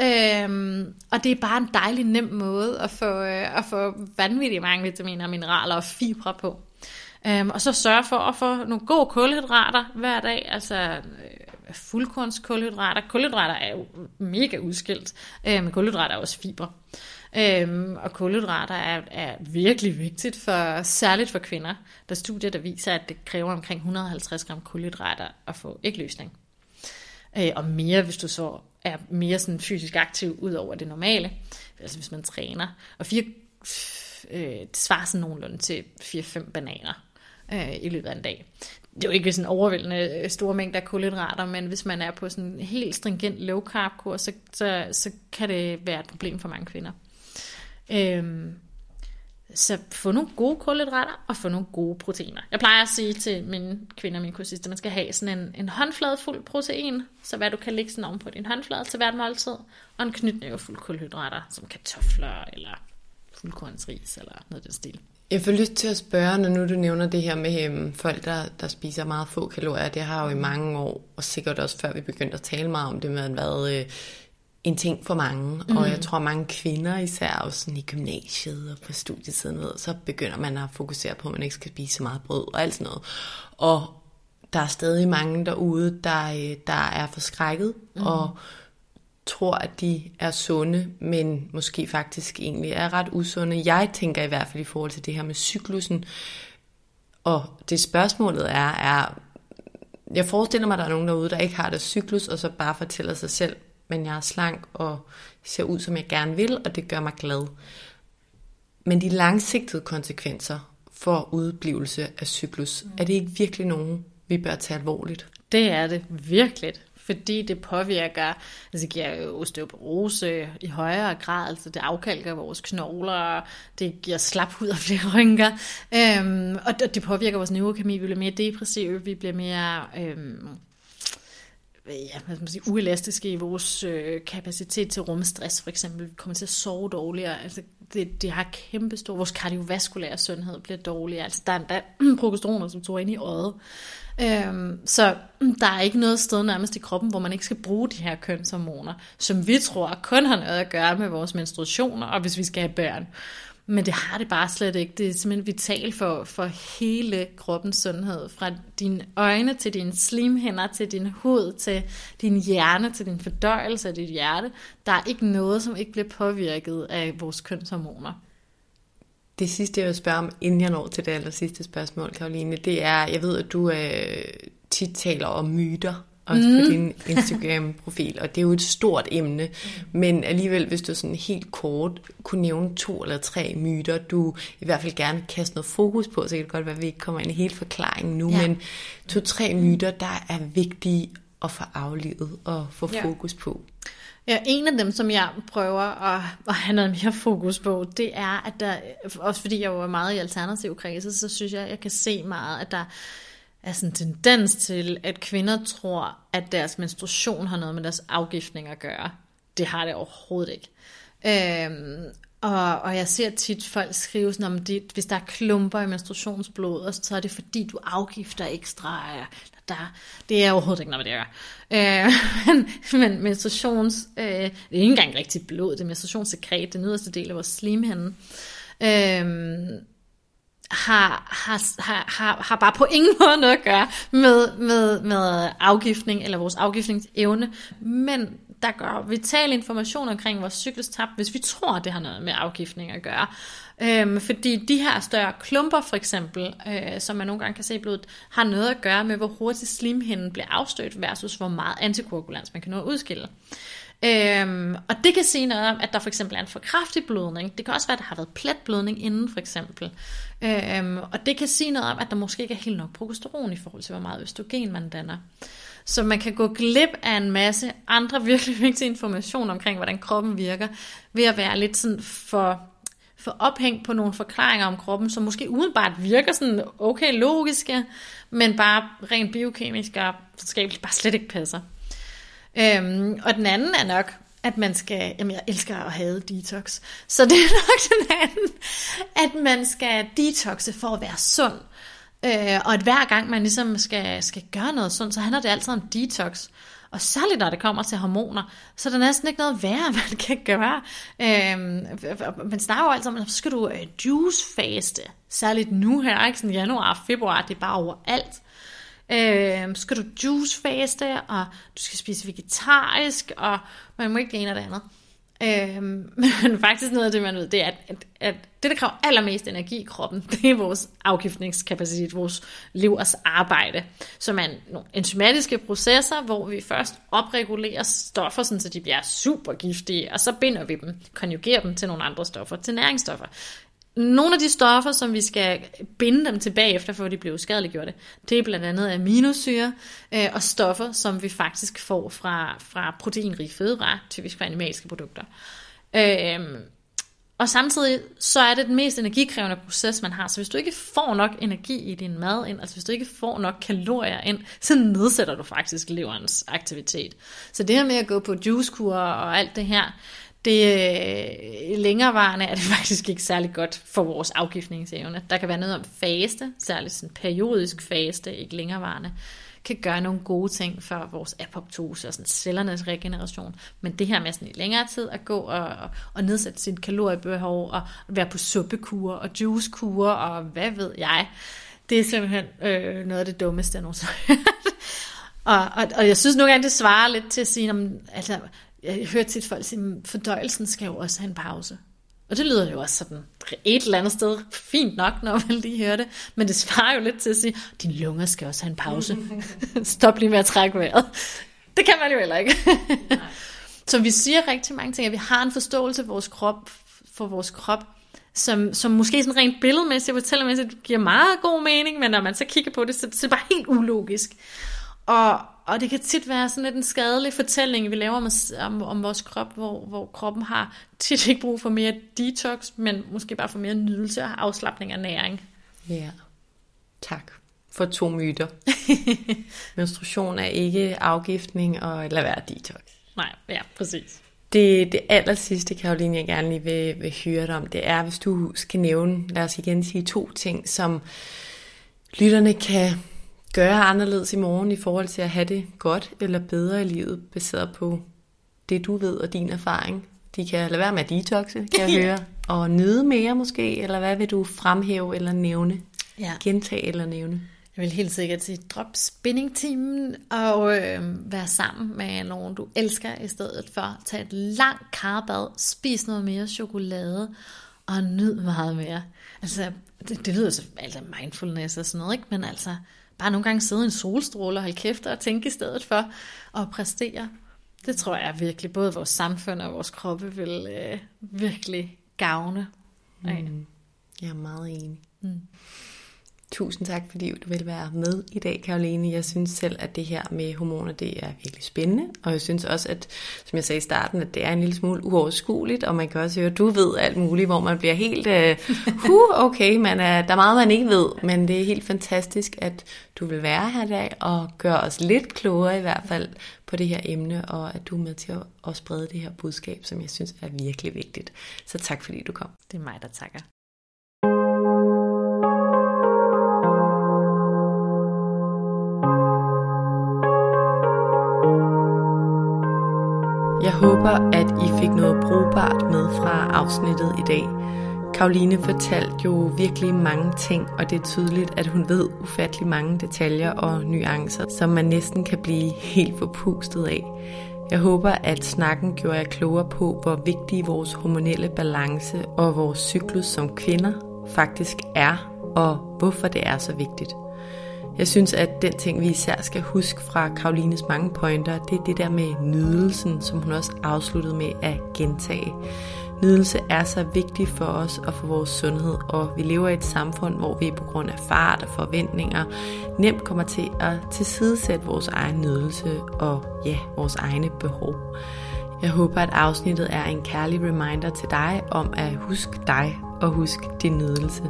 Øhm, og det er bare en dejlig nem måde at få, øh, at få vanvittigt mange vitaminer, mineraler og fibre på. Øhm, og så sørge for at få nogle gode kulhydrater hver dag, altså øh, fuldkornskulhydrater. Kulhydrater er jo mega udskilt, øh, men kulhydrater er også fiber. Øhm, og kulhydrater er, er virkelig vigtigt, for, særligt for kvinder. Der er studier, der viser, at det kræver omkring 150 gram kulhydrater at få ægløsning. Øh, og mere, hvis du så er mere sådan fysisk aktiv ud over det normale, altså hvis man træner. Og fire, øh, det svarer sådan nogenlunde til 4-5 bananer øh, i løbet af en dag. Det er jo ikke sådan overvældende øh, store mængder af kulhydrater, men hvis man er på sådan en helt stringent low carb kurs, så, så, så kan det være et problem for mange kvinder. Øhm, så få nogle gode kulhydrater og få nogle gode proteiner. Jeg plejer at sige til mine kvinder og mine kursister, at man skal have sådan en, en håndflade fuld protein, så hvad du kan lægge sådan oven på din håndflade til hvert måltid, og en knytnæve fuld kulhydrater, som kartofler eller fuldkornsris eller noget af den stil. Jeg får lyst til at spørge, når nu du nævner det her med um, folk, der, der spiser meget få kalorier. Det har jo i mange år, og sikkert også før vi begyndte at tale meget om det, med været øh, en ting for mange. Mm. Og jeg tror, mange kvinder, især også sådan i gymnasiet og på studietiden, ved, så begynder man at fokusere på, at man ikke skal spise så meget brød og alt sådan noget. Og der er stadig mange derude, der, øh, der er forskrækket mm. og tror, at de er sunde, men måske faktisk egentlig er ret usunde. Jeg tænker i hvert fald i forhold til det her med cyklusen, og det spørgsmålet er, er jeg forestiller mig, at der er nogen derude, der ikke har det cyklus, og så bare fortæller sig selv, men jeg er slank og ser ud, som jeg gerne vil, og det gør mig glad. Men de langsigtede konsekvenser for udblivelse af cyklus, er det ikke virkelig nogen, vi bør tage alvorligt? Det er det virkelig fordi det påvirker, altså det giver osteoporose i højere grad, altså det afkalker vores knogler, det giver slaphud og flere rynker, øhm, og det påvirker vores neurokemi, vi bliver mere depressive, vi bliver mere... Øhm, ja, hvad man sige, uelastiske i vores øh, kapacitet til rumstress, for eksempel. Vi kommer til at sove dårligere. Altså, det, det har kæmpe stor... Vores kardiovaskulære sundhed bliver dårligere. Altså, der er endda progesteroner, som tog ind i øjet. Øhm, så mm, der er ikke noget sted nærmest i kroppen, hvor man ikke skal bruge de her kønshormoner, som vi tror kun har noget at gøre med vores menstruationer, og hvis vi skal have børn. Men det har det bare slet ikke. Det er simpelthen vitalt for, for hele kroppens sundhed. Fra dine øjne til dine slimhænder, til din hud, til din hjerne, til din fordøjelse af dit hjerte. Der er ikke noget, som ikke bliver påvirket af vores kønshormoner. Det sidste, jeg vil spørge om, inden jeg når til det aller sidste spørgsmål, Karoline, det er, jeg ved, at du øh, tit taler om myter, også mm. på din Instagram-profil, og det er jo et stort emne, mm. men alligevel, hvis du sådan helt kort kunne nævne to eller tre myter, du i hvert fald gerne kaste noget fokus på, så kan det godt være, at vi ikke kommer ind i hele forklaringen nu, ja. men to-tre myter, der er vigtige at få aflivet og få ja. fokus på. Ja, en af dem, som jeg prøver at, at have noget mere fokus på, det er, at der, også fordi jeg var meget i alternativ kredse, så synes jeg, at jeg kan se meget, at der er sådan en tendens til, at kvinder tror, at deres menstruation har noget med deres afgiftning at gøre. Det har det overhovedet ikke. Øhm, og, og jeg ser tit folk skrive sådan om, det, hvis der er klumper i menstruationsblodet, så er det fordi, du afgifter ekstra. Der, det er overhovedet ikke noget, det jeg Øh, men, men menstruations, øh, det er ikke engang rigtig blod, det er menstruationssekret, den yderste del af vores slimhinde. Øh, har, har, har, har bare på ingen måde noget at gøre med, med, med afgiftning eller vores afgiftningsevne, men der gør vital information omkring vores cyklustab, hvis vi tror, det har noget med afgiftning at gøre. Øhm, fordi de her større klumper for eksempel, øh, som man nogle gange kan se i blodet, har noget at gøre med, hvor hurtigt slimhinden bliver afstødt versus hvor meget antikoagulans man kan nå at udskille. Øhm, og det kan sige noget om, at der for eksempel er en for kraftig blødning. Det kan også være, at der har været pletblødning inden for eksempel. Øhm, og det kan sige noget om, at der måske ikke er helt nok progesteron i forhold til, hvor meget østrogen man danner. Så man kan gå glip af en masse andre virkelig vigtige information omkring, hvordan kroppen virker, ved at være lidt sådan for, for ophængt på nogle forklaringer om kroppen, som måske udenbart virker sådan okay logiske, men bare rent biokemisk og videnskabeligt bare slet ikke passer. Øhm, og den anden er nok, at man skal, jamen jeg elsker at have detox, så det er nok den anden, at man skal detoxe for at være sund. Øh, og at hver gang man ligesom skal, skal gøre noget sundt, så handler det altid om detox. Og særligt når det kommer til hormoner, så er der næsten ikke noget værre, man kan gøre. Øhm, man snakker jo altid om, så skal du øh, juice-faste. Særligt nu her, ikke? Sådan januar og februar, det er bare overalt. Øh, skal du juice-faste, og du skal spise vegetarisk, og man må ikke det ene eller det andet. Øhm, men faktisk noget af det, man ved, det er, at, at, at det, der kræver allermest energi i kroppen, det er vores afgiftningskapacitet, vores livs arbejde, som er nogle enzymatiske processer, hvor vi først opregulerer stoffer, så de bliver super giftige, og så binder vi dem, konjugerer dem til nogle andre stoffer, til næringsstoffer. Nogle af de stoffer, som vi skal binde dem tilbage efter, for at de bliver uskadeliggjorte, det er blandt andet aminosyre øh, og stoffer, som vi faktisk får fra, fra proteinrige fødevarer, typisk fra animalske produkter. Øh, Og samtidig så er det den mest energikrævende proces, man har. Så hvis du ikke får nok energi i din mad ind, altså hvis du ikke får nok kalorier ind, så nedsætter du faktisk leverens aktivitet. Så det her med at gå på juicekur og alt det her, det øh, længerevarende er det faktisk ikke særlig godt for vores afgiftningsevne. Der kan være noget om faste, særligt sådan periodisk faste, ikke længerevarende kan gøre nogle gode ting for vores apoptose og sådan cellernes regeneration. Men det her med sådan i længere tid at gå og, og nedsætte sit kaloriebehov og være på suppekur og juicekur og hvad ved jeg, det er simpelthen øh, noget af det dummeste, jeg nogensinde og, og, og jeg synes nogle gange, det svarer lidt til at sige, om, altså, jeg hører tit folk sige, fordøjelsen skal jo også have en pause. Og det lyder jo også sådan et eller andet sted fint nok, når man lige hører det. Men det svarer jo lidt til at sige, din lunger skal også have en pause. Stop lige med at trække vejret. Det kan man jo heller ikke. Så vi siger rigtig mange ting, at vi har en forståelse for vores krop, for vores krop som, som måske sådan rent billedmæssigt og fortællermæssigt giver meget god mening, men når man så kigger på det, så, så er det bare helt ulogisk. Og, og det kan tit være sådan lidt en skadelig fortælling, vi laver om, om, om vores krop, hvor, hvor kroppen har tit ikke brug for mere detox, men måske bare for mere nydelse og afslappning af næring. Ja, tak for to myter. Menstruation er ikke afgiftning og lad være detox. Nej, ja, præcis. Det, det aller sidste, Karoline, jeg gerne lige vil, vil høre dig om, det er, hvis du skal nævne, lad os igen sige to ting, som lytterne kan gøre anderledes i morgen i forhold til at have det godt eller bedre i livet, baseret på det, du ved og din erfaring. De kan lade være med at detoxe, kan jeg høre, og nyde mere måske, eller hvad vil du fremhæve eller nævne? Ja. Gentage eller nævne? Jeg vil helt sikkert sige, drop spinning-timen og øh, være sammen med nogen, du elsker, i stedet for tage et langt karbad, spis noget mere chokolade og nyd meget mere. Altså, det, det lyder så altså mindfulness og sådan noget, ikke? men altså, bare nogle gange sidde i en solstråle og holde kæft og tænke i stedet for at præstere. Det tror jeg virkelig, både vores samfund og vores kroppe vil øh, virkelig gavne. Mm. Jeg er meget enig. Mm. Tusind tak, fordi du vil være med i dag, Karoline. Jeg synes selv, at det her med hormoner, det er virkelig spændende. Og jeg synes også, at, som jeg sagde i starten, at det er en lille smule uoverskueligt. Og man kan også høre, at du ved alt muligt, hvor man bliver helt, uh, huh, okay, man er, der er meget, man ikke ved. Men det er helt fantastisk, at du vil være her i dag og gøre os lidt klogere i hvert fald på det her emne. Og at du er med til at, at sprede det her budskab, som jeg synes er virkelig vigtigt. Så tak, fordi du kom. Det er mig, der takker. Jeg håber, at I fik noget brugbart med fra afsnittet i dag. Karoline fortalte jo virkelig mange ting, og det er tydeligt, at hun ved ufattelig mange detaljer og nuancer, som man næsten kan blive helt forpustet af. Jeg håber, at snakken gjorde jer klogere på, hvor vigtig vores hormonelle balance og vores cyklus som kvinder faktisk er, og hvorfor det er så vigtigt. Jeg synes, at den ting, vi især skal huske fra Karolines mange pointer, det er det der med nydelsen, som hun også afsluttede med at gentage. Nydelse er så vigtig for os og for vores sundhed, og vi lever i et samfund, hvor vi på grund af fart og forventninger nemt kommer til at tilsidesætte vores egen nydelse og ja, vores egne behov. Jeg håber, at afsnittet er en kærlig reminder til dig om at huske dig og huske din nydelse.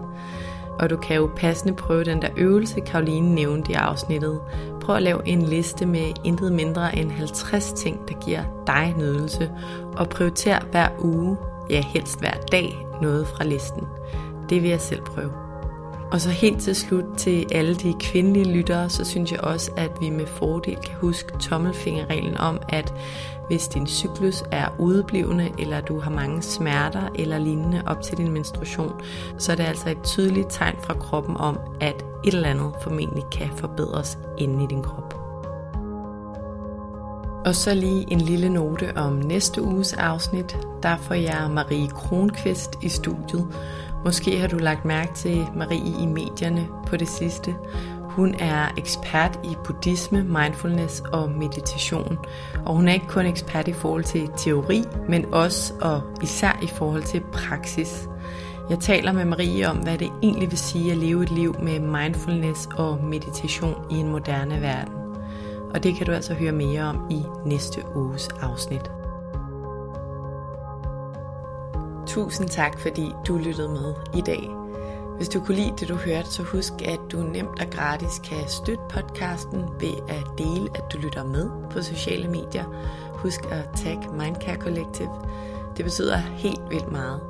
Og du kan jo passende prøve den der øvelse, Karoline nævnte i afsnittet. Prøv at lave en liste med intet mindre end 50 ting, der giver dig nydelse. Og prioriter hver uge, ja helst hver dag, noget fra listen. Det vil jeg selv prøve. Og så helt til slut til alle de kvindelige lyttere, så synes jeg også, at vi med fordel kan huske tommelfingerreglen om, at hvis din cyklus er udeblivende, eller du har mange smerter eller lignende op til din menstruation, så er det altså et tydeligt tegn fra kroppen om, at et eller andet formentlig kan forbedres inde i din krop. Og så lige en lille note om næste uges afsnit. Der får jeg Marie Kronqvist i studiet. Måske har du lagt mærke til Marie i medierne på det sidste. Hun er ekspert i buddhisme, mindfulness og meditation. Og hun er ikke kun ekspert i forhold til teori, men også og især i forhold til praksis. Jeg taler med Marie om, hvad det egentlig vil sige at leve et liv med mindfulness og meditation i en moderne verden. Og det kan du altså høre mere om i næste uges afsnit. Tusind tak, fordi du lyttede med i dag. Hvis du kunne lide det, du hørte, så husk, at du nemt og gratis kan støtte podcasten ved at dele, at du lytter med på sociale medier. Husk at tag Mindcare Collective. Det betyder helt vildt meget.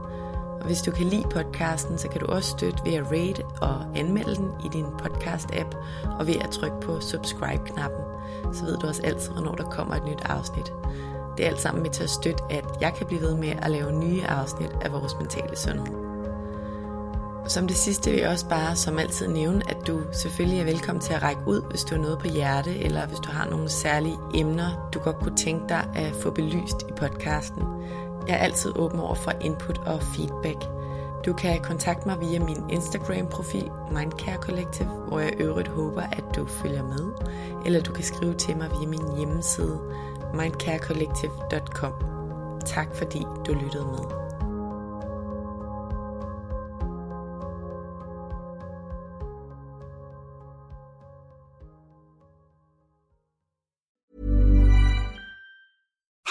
Og hvis du kan lide podcasten, så kan du også støtte ved at rate og anmelde den i din podcast-app, og ved at trykke på subscribe-knappen. Så ved du også altid, hvornår der kommer et nyt afsnit. Det er alt sammen med til at støtte, at jeg kan blive ved med at lave nye afsnit af vores mentale sundhed. Som det sidste vil jeg også bare som altid nævne, at du selvfølgelig er velkommen til at række ud, hvis du har noget på hjerte, eller hvis du har nogle særlige emner, du godt kunne tænke dig at få belyst i podcasten. Jeg er altid åben over for input og feedback. Du kan kontakte mig via min Instagram-profil Mindcare Collective, hvor jeg øvrigt håber, at du følger med. Eller du kan skrive til mig via min hjemmeside mindcarecollective.com. Tak fordi du lyttede med.